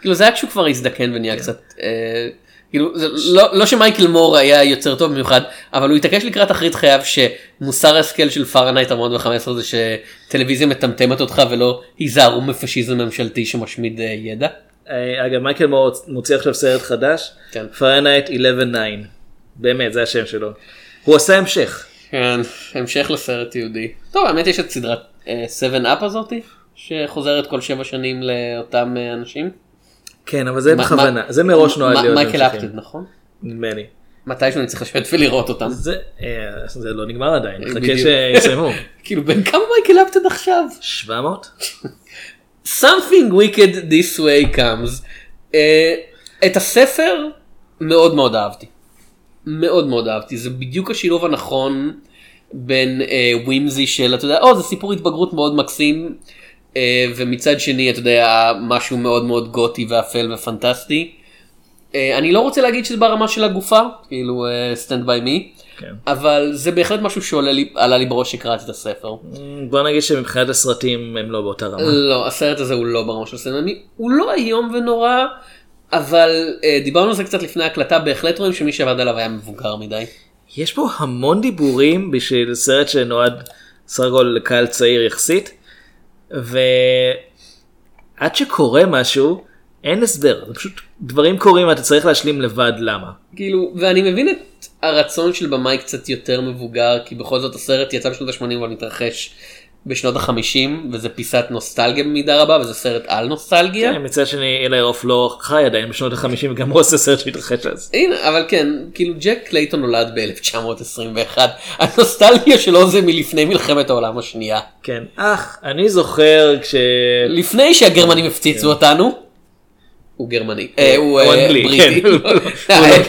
כאילו זה היה כשהוא כבר הזדקן ונהיה קצת אה, כאילו זה לא, לא שמייקל מור היה יוצר טוב במיוחד אבל הוא התעקש לקראת אחרית חייו שמוסר ההשכל של פרנהייט 415 זה שטלוויזיה מטמטמת אותך ולא היזהרו מפאשיזם ממשלתי שמשמיד אה, ידע. אה, אגב מייקל מור מוציא עכשיו סרט חדש כן. פרנהייט 11-9 באמת זה השם שלו. הוא עשה המשך. כן, המשך לסרט יהודי. טוב האמת יש את סדרת 7 אפ הזאתי שחוזרת כל שבע שנים לאותם אה, אנשים. כן אבל זה בכוונה זה מראש נועד להיות מייקל המשכים. אפטד נכון? נדמה לי. מתישהו אני צריך לשבת ולראות אותם. זה אה, זה לא נגמר עדיין חכה. שיסיימו. *laughs* כאילו בן כמה מייקל אפטד עכשיו? 700? *laughs* something wicked this way comes. Uh, את הספר מאוד מאוד אהבתי. מאוד מאוד אהבתי. זה בדיוק השילוב הנכון בין uh, whimsy של, אתה יודע, או זה סיפור התבגרות מאוד מקסים, uh, ומצד שני, אתה יודע, משהו מאוד מאוד גותי ואפל ופנטסטי. Uh, אני לא רוצה להגיד שזה ברמה של הגופה, כאילו Stand by Me, כן. אבל זה בהחלט משהו שעלה לי, לי בראש שקראתי את הספר. בוא נגיד שמבחינת הסרטים הם לא באותה רמה. לא, הסרט הזה הוא לא ברמה של Stand by Me, הוא לא איום ונורא, אבל אה, דיברנו על זה קצת לפני ההקלטה, בהחלט רואים שמי שעבד עליו היה מבוגר מדי. יש פה המון דיבורים בשביל סרט שנועד סך הכל לקהל צעיר יחסית ועד שקורה משהו אין הסבר זה פשוט דברים קורים ואתה צריך להשלים לבד למה. כאילו, ואני מבין את הרצון של במאי קצת יותר מבוגר, כי בכל זאת הסרט יצא בשנות ה-80 אבל מתרחש בשנות ה-50, וזה פיסת נוסטלגיה במידה רבה, וזה סרט על נוסטלגיה. כן, מצד שני אילי רוף לא חי עדיין בשנות החמישים וגם הוא עושה סרט שהתרחש אז. הנה, אבל כן, כאילו ג'ק קלייטון נולד ב-1921, הנוסטלגיה שלו זה מלפני מלחמת העולם השנייה. כן. אך אני זוכר כש... לפני שהגרמנים הפציצו אותנו, הוא גרמני, אה, הוא אה, אנגלי, בריטי, כן, הוא לא- *laughs*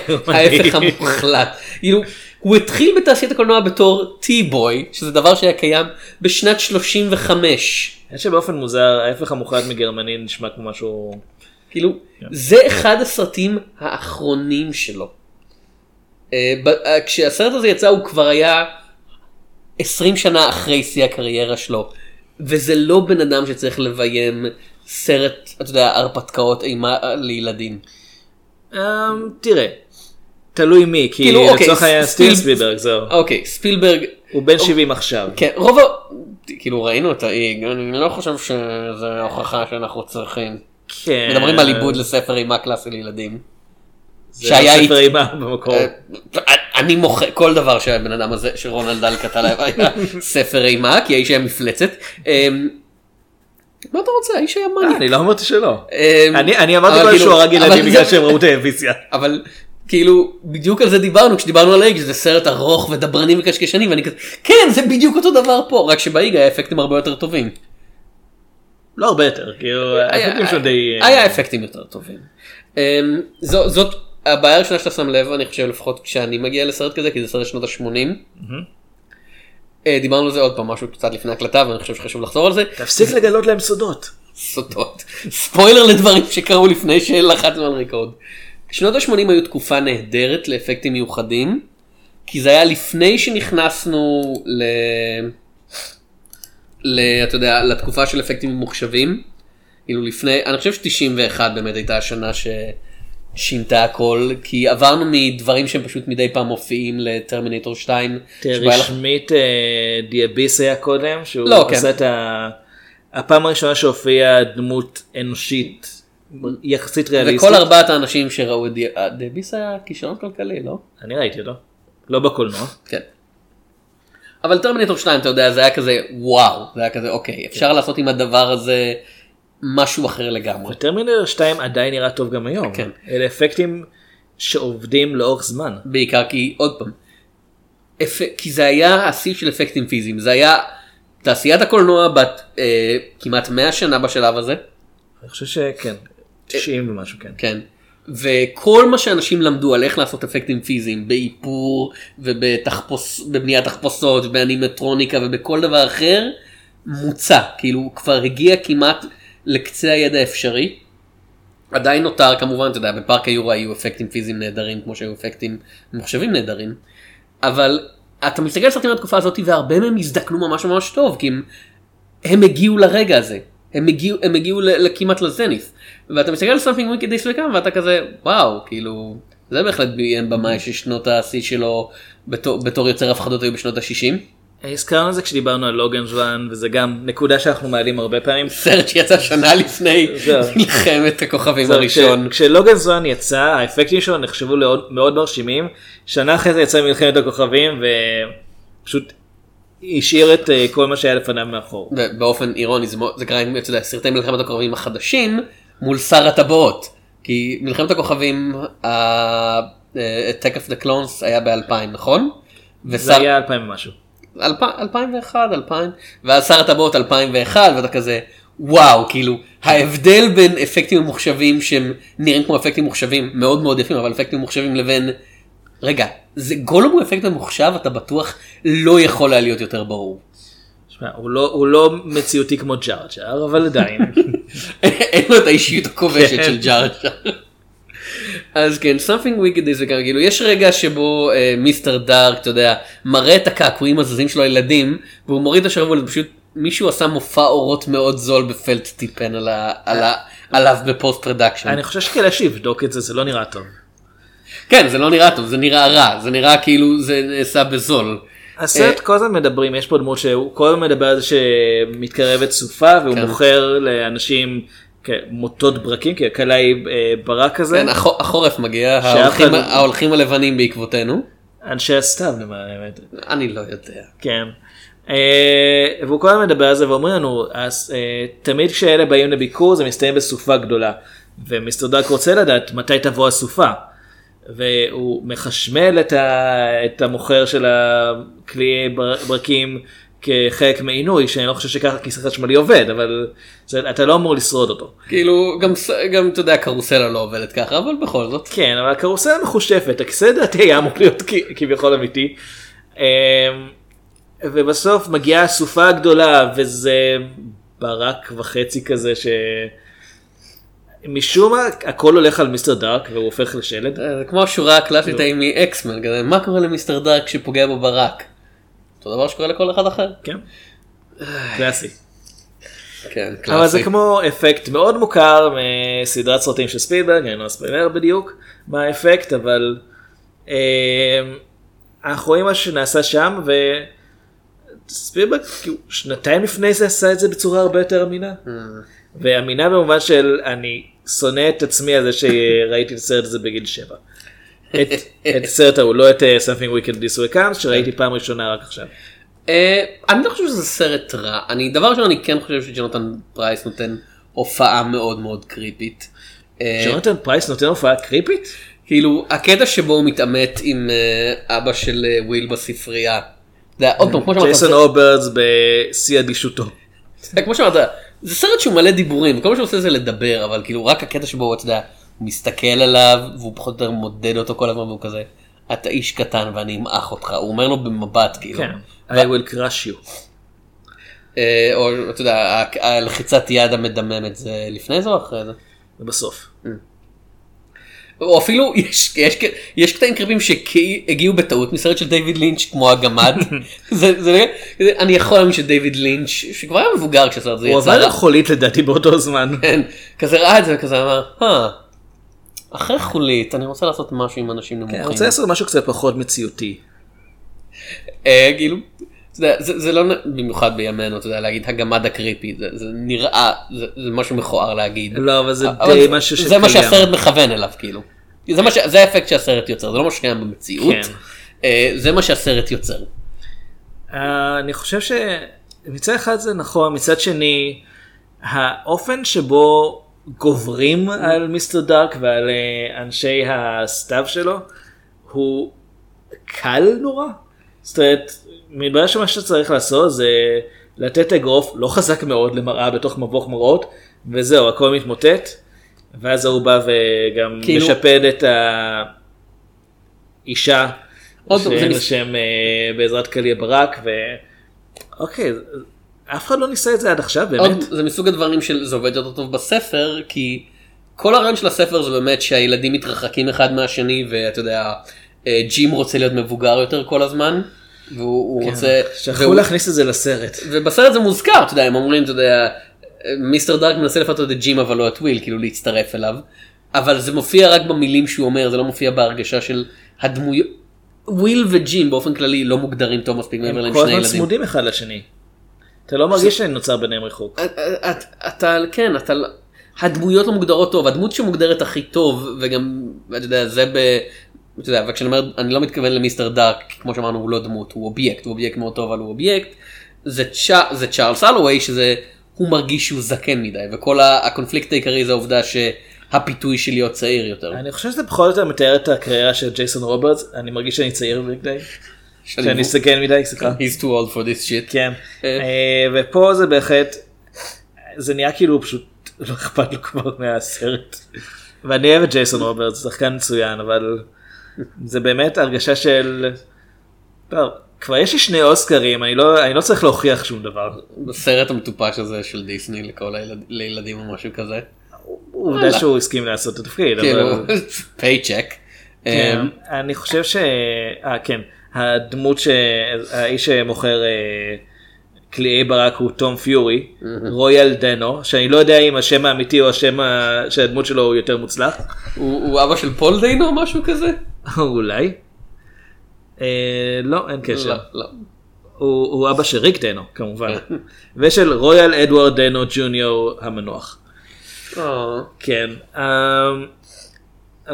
הוא לא. ההפך המוחלט, כאילו, הוא התחיל בתעשיית הקולנוע בתור טי-בוי, שזה דבר שהיה קיים בשנת 35, האמת שבאופן מוזר ההפך המוחלט מגרמני נשמע כמו משהו... כאילו, זה אחד הסרטים האחרונים שלו. אה, אה, כשהסרט הזה יצא הוא כבר היה 20 שנה אחרי שיא הקריירה שלו. וזה לא בן אדם שצריך לביים סרט, אתה יודע, הרפתקאות אימה לילדים. אמ, תראה, תלוי מי, כי כאילו, אוקיי, לצורך העניין סטיל ספילברג זהו. אוקיי, ספילברג, הוא בן 70 עכשיו. כן, רוב ה... כאילו ראינו את האיג, אני לא חושב שזה הוכחה שאנחנו צריכים. כן. מדברים על עיבוד לספר אימה קלאסי לילדים. זה לא ספר אימה במקור. אה, אני מוחה, כל דבר שהבן אדם הזה, שרונלד כתב עליו היה ספר אימה, כי האיש היה מפלצת. אמ, מה אתה רוצה? האיש היה אה, מניאק. אני לא אמרתי שלא. אמ, אני אמרתי כאילו- שהוא הרג ילדים בגלל שהם ראו טלוויזיה. אבל כאילו בדיוק על זה דיברנו כשדיברנו על האיג שזה סרט ארוך ודברני וקשקשני ואני כזה כן זה בדיוק אותו דבר פה רק שבאיג היה אפקטים הרבה יותר טובים. לא הרבה יותר, כאילו, האפקטים שלו די... היה אפקטים יותר טובים. אמ, זאת הבעיה הראשונה שאתה שם לב אני חושב לפחות כשאני מגיע לסרט כזה כי זה סרט שנות ה-80. דיברנו על זה עוד פעם משהו קצת לפני הקלטה ואני חושב שחשוב לחזור על זה. תפסיק לגלות להם סודות. סודות. ספוילר לדברים שקרו לפני שלחצנו על ריקורד. שנות ה-80 היו תקופה נהדרת לאפקטים מיוחדים, כי זה היה לפני שנכנסנו ל... ל... אתה יודע, לתקופה של אפקטים ממוחשבים. כאילו לפני, אני חושב ש-91 באמת הייתה השנה ששינתה הכל, כי עברנו מדברים שהם פשוט מדי פעם מופיעים לטרמינטור 2. תראה, היה לך- רשמית אה, דיאביס היה קודם, שהוא לא, כן. עשה את ה... הפעם הראשונה שהופיעה דמות אנושית יחסית ריאליסטית. וכל ארבעת האנשים שראו את אה, דביס היה כישרון כלכלי, לא? אני ראיתי אותו. לא בקולנוע. כן. אבל טרמינטור 2 אתה יודע זה היה כזה וואו זה היה כזה אוקיי אפשר לעשות עם הדבר הזה משהו אחר לגמרי. וטרמינל 2 עדיין נראה טוב גם היום. כן. אלה אפקטים שעובדים לאורך זמן. בעיקר כי עוד פעם. אפ... כי זה היה השיא של אפקטים פיזיים זה היה תעשיית הקולנוע בת אה, כמעט 100 שנה בשלב הזה. אני חושב שכן. 90 ומשהו כן. כן. וכל מה שאנשים למדו על איך לעשות אפקטים פיזיים באיפור ובבניית תחפושות ובאנימטרוניקה ובכל דבר אחר מוצע כאילו הוא כבר הגיע כמעט לקצה הידע האפשרי. עדיין נותר כמובן אתה יודע בפארק היורו היו אפקטים פיזיים נהדרים כמו שהיו אפקטים ממוחשבים נהדרים. אבל אתה מסתכל על סרטים מהתקופה הזאת והרבה מהם הזדקנו ממש ממש טוב כי הם, הם הגיעו לרגע הזה. הם הגיעו, הם הגיעו כמעט לזניף. ואתה מסתכל על סמפינג וויקד דיס וקאם ואתה כזה וואו כאילו זה בהחלט ביים במאי ששנות השיא שלו בתור, בתור יוצר הפחדות היו בשנות ה-60. הזכרנו את זה כשדיברנו על לוגן ז'ואן וזה גם נקודה שאנחנו מעלים הרבה פעמים. סרט שיצא שנה לפני. מלחמת הכוכבים הראשון. כש- כשלוגן ז'ואן יצא האפקטים שלו נחשבו מאוד מרשימים. שנה אחרי זה יצא מלחמת הכוכבים ופשוט השאיר את אה, כל מה שהיה לפניו מאחור. באופן אירוני זה, קרה עם סרטי מלחמת הכוכבים החדשים מול שר הטבעות. כי מלחמת הכוכבים Attack of the Clones היה ב-2000 נכון? זה היה 2000 ומשהו. אלפ- 2001 2000 ואז שר הטבעות 2001 ואתה כזה וואו כאילו ההבדל בין אפקטים ממוחשבים שהם נראים כמו אפקטים ממוחשבים מאוד מאוד יפים אבל אפקטים ממוחשבים לבין רגע זה גולום הוא אפקט ממוחשב אתה בטוח לא יכול היה להיות יותר ברור. הוא לא- הוא לא מציאותי כמו ג'אר ג'אר אבל עדיין. *laughs* אין לו את האישיות הכובשת כן. של ג'אר ג'אר. אז כן, Something Wicked is וגם כאילו יש רגע שבו אה, מיסטר דארק, אתה יודע, מראה את הקעקועים הזזים שלו לילדים, והוא מוריד את השרוול, פשוט מישהו עשה מופע אורות מאוד זול בפלט טיפן על ה, על ה, עליו ב post production. אני חושב שכדאי שיבדוק את זה זה לא נראה טוב. כן, זה לא נראה טוב, זה נראה רע, זה נראה כאילו זה נעשה בזול. הסרט כל הזמן מדברים יש פה דמות שהוא כל הזמן מדבר על זה שמתקרבת סופה והוא כן. מוכר לאנשים מוטות ברקים כי הכלה היא אה, ברק כזה. כן, החו- החורף מגיע, שאף ההולכים- הלבנים בעקבותינו. אנשי הסתיו למען האמת. אני לא יודע. כן. אה, והוא כל הזמן מדבר על זה ואומרים לנו אה, תמיד כשאלה באים לביקור זה מסתיים בסופה גדולה ומיסטר דארק רוצה לדעת מתי תבוא הסופה. והוא מחשמל את, ה, את המוכר של הכלי בר- ברקים כחלק מעינוי שאני לא חושב שככה כיסא חשמלי עובד אבל זה, אתה לא אמור לשרוד אותו. כאילו גם גם אתה יודע קרוסלה לא עובדת ככה אבל בכל זאת. כן אבל הקרוסלה מחושפת הכיסא לדעתי *laughs* היה אמור להיות כביכול אמיתי. אמ, ובסוף מגיעה הסופה הגדולה וזה ברק וחצי כזה ש... משום מה הכל הולך על מיסטר דארק והוא הופך לשלד. אה, זה כמו השורה הקלאסית ההיא מאקסמן כזה מה קורה למיסטר דארק שפוגע בו ברק. אותו דבר שקורה לכל אחד אחר. כן. קלאסי. כן, אבל זה קלאסי. כמו אפקט מאוד מוכר מסדרת סרטים של ספילברג, אני לא אספיילר בדיוק מה האפקט, אבל אה, אנחנו רואים מה שנעשה שם, וספילברג כאילו, שנתיים לפני זה עשה את זה בצורה הרבה יותר אמינה. ואמינה במובן של אני שונא את עצמי על זה שראיתי את הסרט הזה בגיל שבע. את, את הסרט ההוא, לא את uh, Something Wicked This Way Comes, שראיתי פעם ראשונה רק עכשיו. אה, אני לא חושב שזה סרט רע. אני, דבר ראשון, אני כן חושב שג'ונתן פרייס נותן הופעה מאוד מאוד creepy ית. אה, ג'ונתן פרייס נותן הופעה creepy ית? כאילו, הקטע שבו הוא מתעמת עם אה, אבא של אה, וויל בספרייה. זה עוד פעם, כמו שאמרת, ג'ייסון רוברדס בשיא אדישותו. כמו שאמרת, זה סרט שהוא מלא דיבורים, וכל מה שהוא עושה זה לדבר, אבל כאילו רק הקטע שבו, אתה יודע, הוא מסתכל עליו, והוא פחות או יותר מודד אותו כל הזמן, והוא כזה, אתה איש קטן ואני אמעך אותך, הוא אומר לו במבט, כאילו. כן. I will crush you. אה, או אתה יודע, הלחיצת יד המדממת זה לפני זה או אחרי זה? זה בסוף. או אפילו יש, יש, יש קטעים קריפים שהגיעו בטעות מסרט של דיוויד לינץ' כמו הגמד. *laughs* זה, זה, זה, אני יכול להאמין שדיוויד לינץ' שכבר היה מבוגר כשהסרט הזה הוא יצא. עבר על חולית לדעתי באותו זמן. *laughs* כן, כזה ראה את זה וכזה אמר, אה, אחרי חולית אני רוצה לעשות משהו עם אנשים כן, נמוכים. אני רוצה לעשות משהו קצת פחות מציאותי. אה, כאילו, יודע, זה, זה לא במיוחד בימינו, אתה יודע, להגיד הגמד הקריפי, זה, זה נראה, זה, זה משהו מכוער להגיד. לא, אבל זה אבל די זה- משהו זה מה שקיים. שהסרט מכוון אליו, כאילו. זה, מה ש... זה האפקט שהסרט יוצר, זה לא מה שקיים במציאות, כן. אה, זה מה שהסרט יוצר. אה, אני חושב שמצד אחד זה נכון, מצד שני, האופן שבו גוברים על מיסטר דארק ועל אה, אנשי הסתיו שלו, הוא קל נורא. זאת אומרת, מתברר שמה שצריך לעשות זה לתת אגרוף לא חזק מאוד למראה בתוך מבוך מראות, וזהו, הכל מתמוטט, ואז הוא בא וגם כאילו- משפד את האישה, עוד שאין לה שם אה, בעזרת קליה ברק, ו... אוקיי, אף אחד לא ניסה את זה עד עכשיו, באמת. עוד, זה מסוג הדברים שזה עובד יותר טוב בספר, כי כל הרעיון של הספר זה באמת שהילדים מתרחקים אחד מהשני, ואתה יודע, אה, ג'ים רוצה להיות מבוגר יותר כל הזמן, והוא הוא רוצה... שכחו והוא- להכניס את זה לסרט. ובסרט זה מוזכר, אתה יודע, הם אומרים, אתה יודע, מיסטר דארק מנסה לפתות את ג'ים אבל לא את וויל, כאילו להצטרף אליו, אבל זה מופיע רק במילים שהוא אומר, זה לא מופיע בהרגשה של הדמויות. וויל וג'ים באופן כללי לא מוגדרים טוב מספיק מעבר להם הם כל שני הזמן ילדים. צמודים אחד לשני. אתה לא מרגיש שנוצר ביניהם ריחוק. את- את- אתה כן אתה הדמויות לא מוגדרות טוב הדמות שמוגדרת הכי טוב וגם אתה יודע זה ב... אתה יודע, וכשאני אומר אני לא מתכוון למיסטר דארק כי כמו שאמרנו הוא לא דמות הוא אובייקט הוא אובייקט מאוד טוב אבל הוא אובייקט זה, צ'ה, זה צ'ארלס הלוויי שזה הוא מרגיש שהוא זקן מדי וכל הקונפליקט העיקרי זה העובדה שהפיתוי של להיות צעיר יותר. אני חושב שזה או יותר מתאר את הקריירה של ג'ייסון רוברדס, אני מרגיש שאני צעיר מדי, שאני זקן מדי, סליחה. *laughs* He's too old for this shit. כן. אה. אה, ופה זה בהחלט, זה נראה כאילו פשוט לא אכפת לו כבר מהסרט. ואני אוהב את ג'ייסון רוברדס, שחקן מצוין, אבל זה באמת הרגשה של... טוב, כבר יש לי שני אוסקרים, אני לא, אני לא צריך להוכיח שום דבר. בסרט המטופש הזה של דיסני לכל הילד, לילדים או משהו כזה. עובדה שהוא הסכים לעשות את התפקיד, כאילו. Paycheck. *laughs* כן, אני חושב ש... אה, כן, הדמות ש... האיש שמוכר אה, קליעי ברק הוא טום פיורי, רויאל דנו, שאני לא יודע אם השם האמיתי או השם שהדמות שלו הוא יותר מוצלח, הוא הוא אבא של פול דיינו או משהו כזה? *laughs* אולי. אה, לא, אין קשר. לא, לא. הוא הוא אבא של ריק דנו, כמובן. *laughs* ושל רויאל אדוארד דנו ג'וניור המנוח. אה, כן. אמ,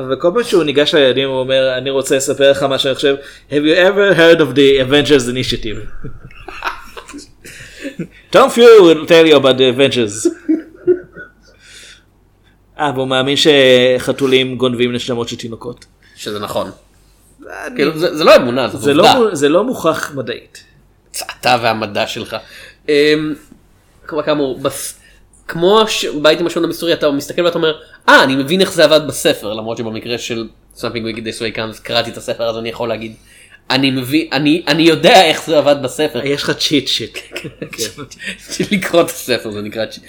וכל פעם שהוא ניגש לילדים הוא אומר אני רוצה לספר לך מה שאני חושב have you ever heard of the Avengers initiative. *laughs* Tom Fury will tell you about the Avengers. אה, והוא מאמין שחתולים גונבים נשמות של תינוקות. שזה נכון. כאילו, זה זה לא אמונה, זאת זה עובדה. לא, זה לא מוכח מדעית. אתה והמדע שלך. אמ, כאמור, בס- כמו הש- בית עם השעון המסתורי אתה מסתכל ואתה אומר, אה אני מבין איך זה עבד בספר, למרות שבמקרה של Something Wicked This Way Comes קראתי את הספר אז אני יכול להגיד, אני מבין, אני אני יודע איך זה עבד בספר. יש לך צ'יט שיט. של לקרוא את הספר זה נקרא צ'-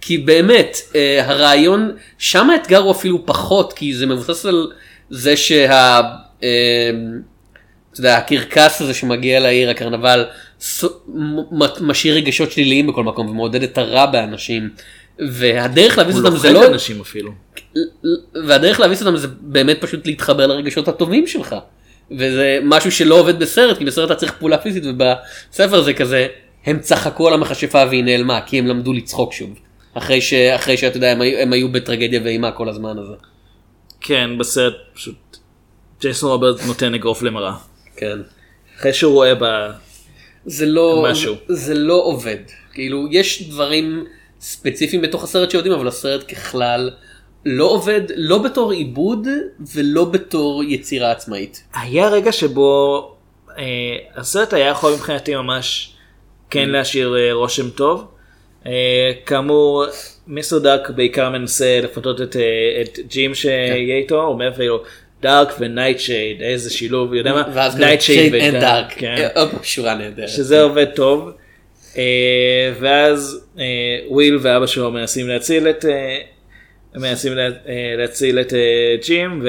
כי באמת אה, הרעיון שם האתגר הוא אפילו פחות כי זה מבוסס על זה שה... אה, אתה יודע, הקרקס הזה שמגיע לעיר, הקרנבל, משאיר רגשות שליליים בכל מקום ומעודד את הרע באנשים. והדרך להביס הוא אותם זה לא, אנשים אפילו. והדרך להביס אותם זה באמת פשוט להתחבר לרגשות הטובים שלך. וזה משהו שלא עובד בסרט, כי בסרט אתה צריך פעולה פיזית, ובספר זה כזה, הם צחקו על המכשפה והיא נעלמה, כי הם למדו לצחוק שוב. אחרי ש... אחרי שאתה יודע, הם היו, הם היו בטרגדיה ואימה כל הזמן הזה. כן, בסרט פשוט ג'ייסון רוברט נותן אגרוף למראה. כן. אחרי שהוא רואה ב... זה לא, משהו. זה לא עובד. כאילו, יש דברים ספציפיים בתוך הסרט שיודעים, אבל הסרט ככלל לא עובד, לא בתור עיבוד ולא בתור יצירה עצמאית. היה רגע שבו אה, הסרט היה יכול מבחינתי ממש כן להשאיר אה, רושם טוב. אה, כאמור, מיסטר דארק בעיקר מנסה לפתות את, אה, את ג'ים שיהיה איתו, הוא אומר אפילו Dark ו Nightshade, איזה שילוב, יודע מה? ואז כזה Nightshade and ו Dark, Dark. כן. עוד שורה נהדרת. שזה עובד טוב. אה, ואז אה, וויל ואבא שלו מנסים להציל את אה, מנסים לה, אה, להציל את אה, ג'ים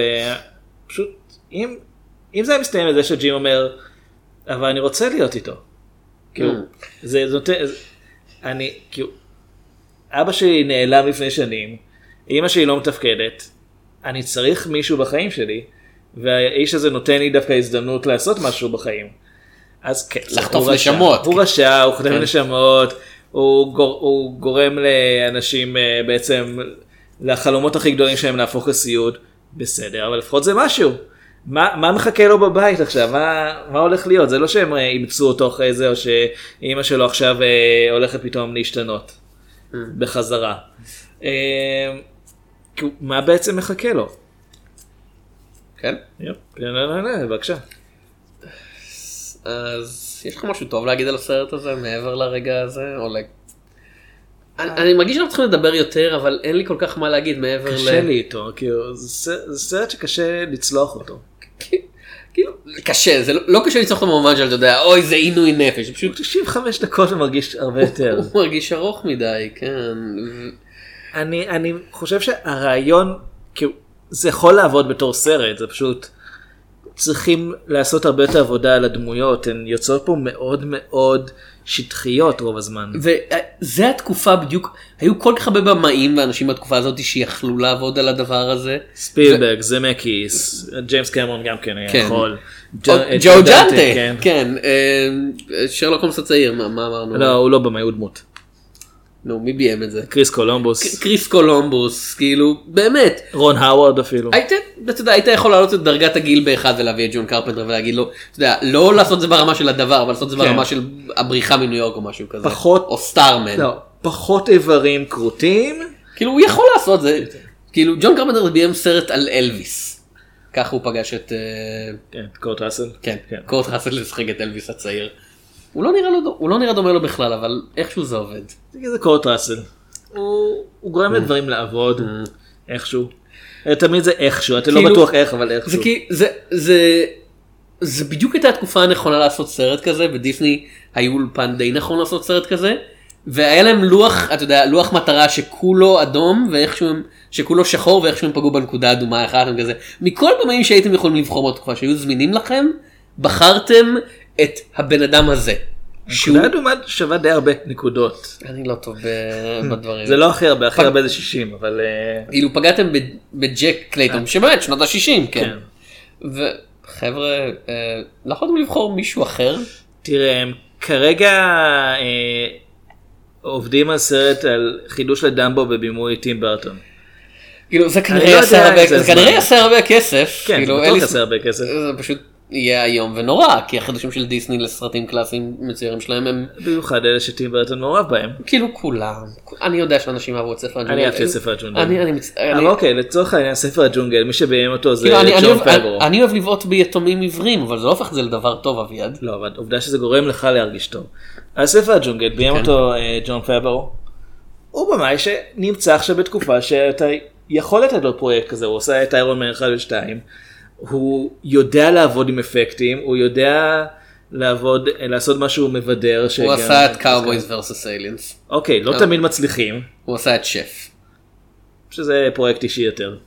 ופשוט אם אם זה מסתיים בזה שג'ים אומר אבל אני רוצה להיות איתו. כאילו, Mm. זה נותן, אני כאילו אבא שלי נעלם לפני שנים, אמא שלי לא מתפקדת, אני צריך מישהו בחיים שלי והאיש הזה נותן לי דווקא הזדמנות לעשות משהו בחיים. אז כן, לחטוף הוא. נשמות. הוא רשע, הוא חוטף כן. נשמות, הוא, גור, הוא גורם לאנשים אה, בעצם לחלומות הכי גדולים שלהם להפוך לסיוט, בסדר, אבל לפחות זה משהו. מה, מה מחכה לו בבית עכשיו? מה, מה הולך להיות? זה לא שהם אה, אימצו אותו אחרי זה, או שאימא שלו עכשיו אה, הולכת פתאום להשתנות בחזרה. אה, מה בעצם מחכה לו? כן? יופ, לא, לא, לא, בבקשה. אז יש לך משהו טוב להגיד על הסרט הזה מעבר לרגע הזה? או ל... אני, מרגיש שאנחנו צריכים לדבר יותר אבל אין לי כל כך מה להגיד מעבר קשה לי איתו, כאילו, זה סרט שקשה לצלוח אותו. כאילו קשה זה לא, לא קשה לצלוח אותו במובן של אתה יודע אוי זה עינוי נפש פשוט 95 דקות ומרגיש הרבה יותר. הוא מרגיש ארוך מדי כן. אני, אני חושב שהרעיון, כאילו, זה יכול לעבוד בתור סרט, זה פשוט צריכים לעשות הרבה יותר עבודה על הדמויות, הן יוצאות פה מאוד מאוד שטחיות רוב הזמן. וזה התקופה בדיוק היו כל כך הרבה במאים ואנשים בתקופה הזאת שיכלו לעבוד על הדבר הזה. ספילברג, זמקיס, ג'יימס קמרון גם כן היה כן. יכול. או- ג'ו- ג'ו דנטה, כן. כן, אה, שרלוק הולמס הצעיר, מה מה אמרנו? לא, הוא לא במאי, הוא דמות. נו, מי ביים את זה? קריס קולומבוס, קריס קולומבוס, כאילו, באמת. רון האווארד אפילו. היית, אתה יודע, היית יכול להעלות את דרגת הגיל באחד ולהביא את ג'ון קרפנטר ולהגיד לו, אתה יודע, לא לעשות את זה ברמה של הדבר, אבל לעשות את זה כן. ברמה של הבריחה מניו יורק או משהו כזה. פחות- או סטארמן. לא, פחות איברים כרותים. כאילו, הוא יכול לעשות זה. כאילו, ג'ון קרפנטר ביים סרט על אלוויס. ככה הוא פגש את, אה, כן, קורט ראסל. כן, קורט ראסל לשחק את אלוויס הצעיר. הוא לא נראה לו, הוא לא נראה דומה לו בכלל, אבל איכשהו זה עובד. זה קורט ראסל. הוא הוא גורם לדברים לעבוד איכשהו. אה, תמיד זה איכשהו, אתה לא כאילו, בטוח איך אבל איכשהו. זה כי זה זה זה בדיוק הייתה התקופה הנכונה לעשות סרט כזה ודיסני היו אולפן די נכון לעשות סרט כזה והיה להם לוח אתה יודע לוח מטרה שכולו אדום ואיכשהו הם שכולו שחור ואיכשהו הם פגעו בנקודה אדומה אחת הם כזה מכל במאים שהייתם יכולים לבחור בתקופה שהיו זמינים לכם בחרתם את הבן אדם הזה. שהוא נקודה אדומה שווה די הרבה נקודות. אני לא טוב *laughs* בדברים. זה לא הכי הרבה, הכי הרבה זה 60 אבל אה, כאילו פגעתם בג'ק קלייטון שבאמת שנות ה-60 כן. כן. וחבר'ה אה, לא יכולתם לבחור מישהו אחר? תראה הם כרגע אה, עובדים על סרט על חידוש לדמבו בבימוי טים ברטון. כאילו זה כנראה לא יעשה הרבה כסף. כן, כאילו, זה אין בטוח יעשה הרבה כסף. זה פשוט יהיה איום ונורא כי החידושים של דיסני לסרטים קלאסיים מצוירים שלהם הם במיוחד אלה שטים ברטון מעורב בהם. כאילו כולם. אני יודע שאנשים אהבו את ספר הג'ונגל. אני אהבתי את ספר הג'ונגל. אני אני מצטער. אבל אוקיי לצורך העניין ספר הג'ונגל מי שביים אותו זה כאילו, ג'ון פברו. אני אוהב לבעוט ביתומים עיוורים אבל זה לא הופך את זה לדבר טוב אביעד. לא, אבל עובדה שזה גורם לך להרגיש טוב. אז ספר הג'ונגל, ביים כן. אותו אה, ג'ון פאברו. הוא במאי שנמצא עכשיו בתקופה שאתה יכול לתת לו פרויקט כזה, הוא עושה את איירון מן 1 ו-2. הוא יודע לעבוד עם אפקטים, הוא יודע לעבוד, לעשות משהו מבדר. הוא עשה את Cowboys versus Aliens. אוקיי, לא אה. תמיד מצליחים, הוא עשה את שף. שזה פרויקט אישי יותר.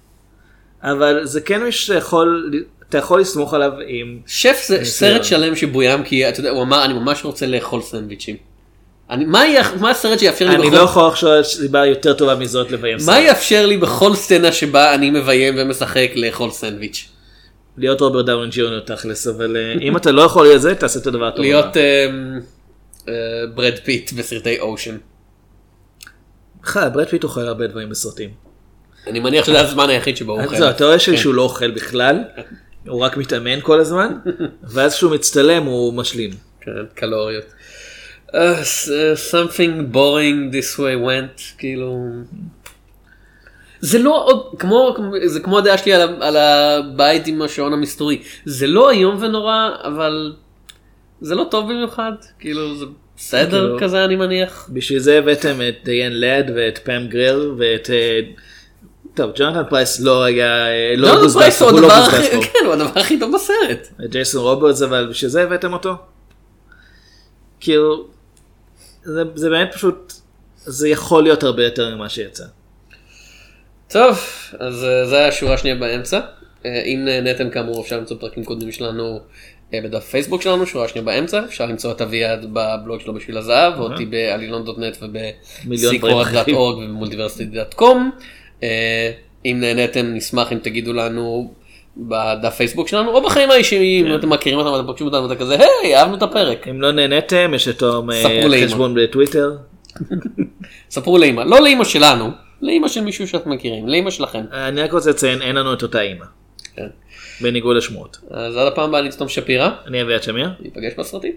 אבל זה כן מישהו שיכול, אתה יכול לסמוך עליו עם שף זה. סרט שלם שבוים כי אתה יודע הוא אמר אני ממש רוצה לאכול סנדוויצ'ים. אני, מה, יהיה, מה הסרט שיאפשר לי אני בכל, לא יכול לחשוב על סיבה יותר טובה מזאת לביים מה סרט. יאפשר לי בכל סצנה שבה אני מביים ומשחק לאכול סנדוויץ'? להיות רוברט דאוני ג'וניור תכלס אבל אה, אם אתה לא יכול להיות זה תעשה את הדבר הטוב. להיות. אמ, אה, ברד פיט בסרטי אושן. בכלל ברד פיט אוכל הרבה דברים בסרטים. אני מניח שזה הזמן היחיד שבו הוא אז אוכל. זהו, התיאוריה שלי כן. שהוא לא אוכל בכלל, הוא רק מתאמן כל הזמן, *laughs* ואז כשהוא מצטלם הוא משלים. כן, קלוריות. Uh, s- uh, Something Boring This Way Went כאילו זה לא עוד כמו זה כמו הדעה שלי על, על הבית עם השעון המסתורי זה לא איום ונורא אבל זה לא טוב במיוחד כאילו זה בסדר כאילו- כזה אני מניח בשביל זה הבאתם את דיין לאד ואת פאם גריר ואת... אה, טוב, ג'ונתן פרייס לא היה... אה, לא פה, הוא לא הכי פה. כן, הוא הדבר הכי טוב בסרט ג'ייסון רוברדס אבל בשביל זה הבאתם אותו? כאילו, זה, זה באמת פשוט, זה יכול להיות הרבה יותר ממה שיצא. טוב, אז אה, זה היה השורה השנייה באמצע. אה, אם נהניתם כאמור אפשר למצוא פרקים קודמים שלנו אה, בדף פייסבוק שלנו, שורה שנייה באמצע. אפשר למצוא את אביעד בבלוג שלו בשביל הזהב, ואותי בעלילון.נט. ובסיקורד.org ובמולטיברסיטי.קום. אם נהניתם נשמח אם תגידו לנו בדף פייסבוק שלנו, או בחיים האישיים, כן. אם אתם מכירים אותם, אתם פוגשים אותנו ואתה כזה, היי, אהבנו את הפרק. אם לא נהניתם, יש את תום. חשבון בטוויטר. *laughs* ספרו לאמא, לא לאמא שלנו, לאמא של מישהו שאתם מכירים, לאמא שלכם. אני רק רוצה לציין, אין לנו את אותה אימא. כן. בניגוד לשמועות. אז עד הפעם הבאה אני שפירא, אני אביעד שמיר. ניפגש בסרטים.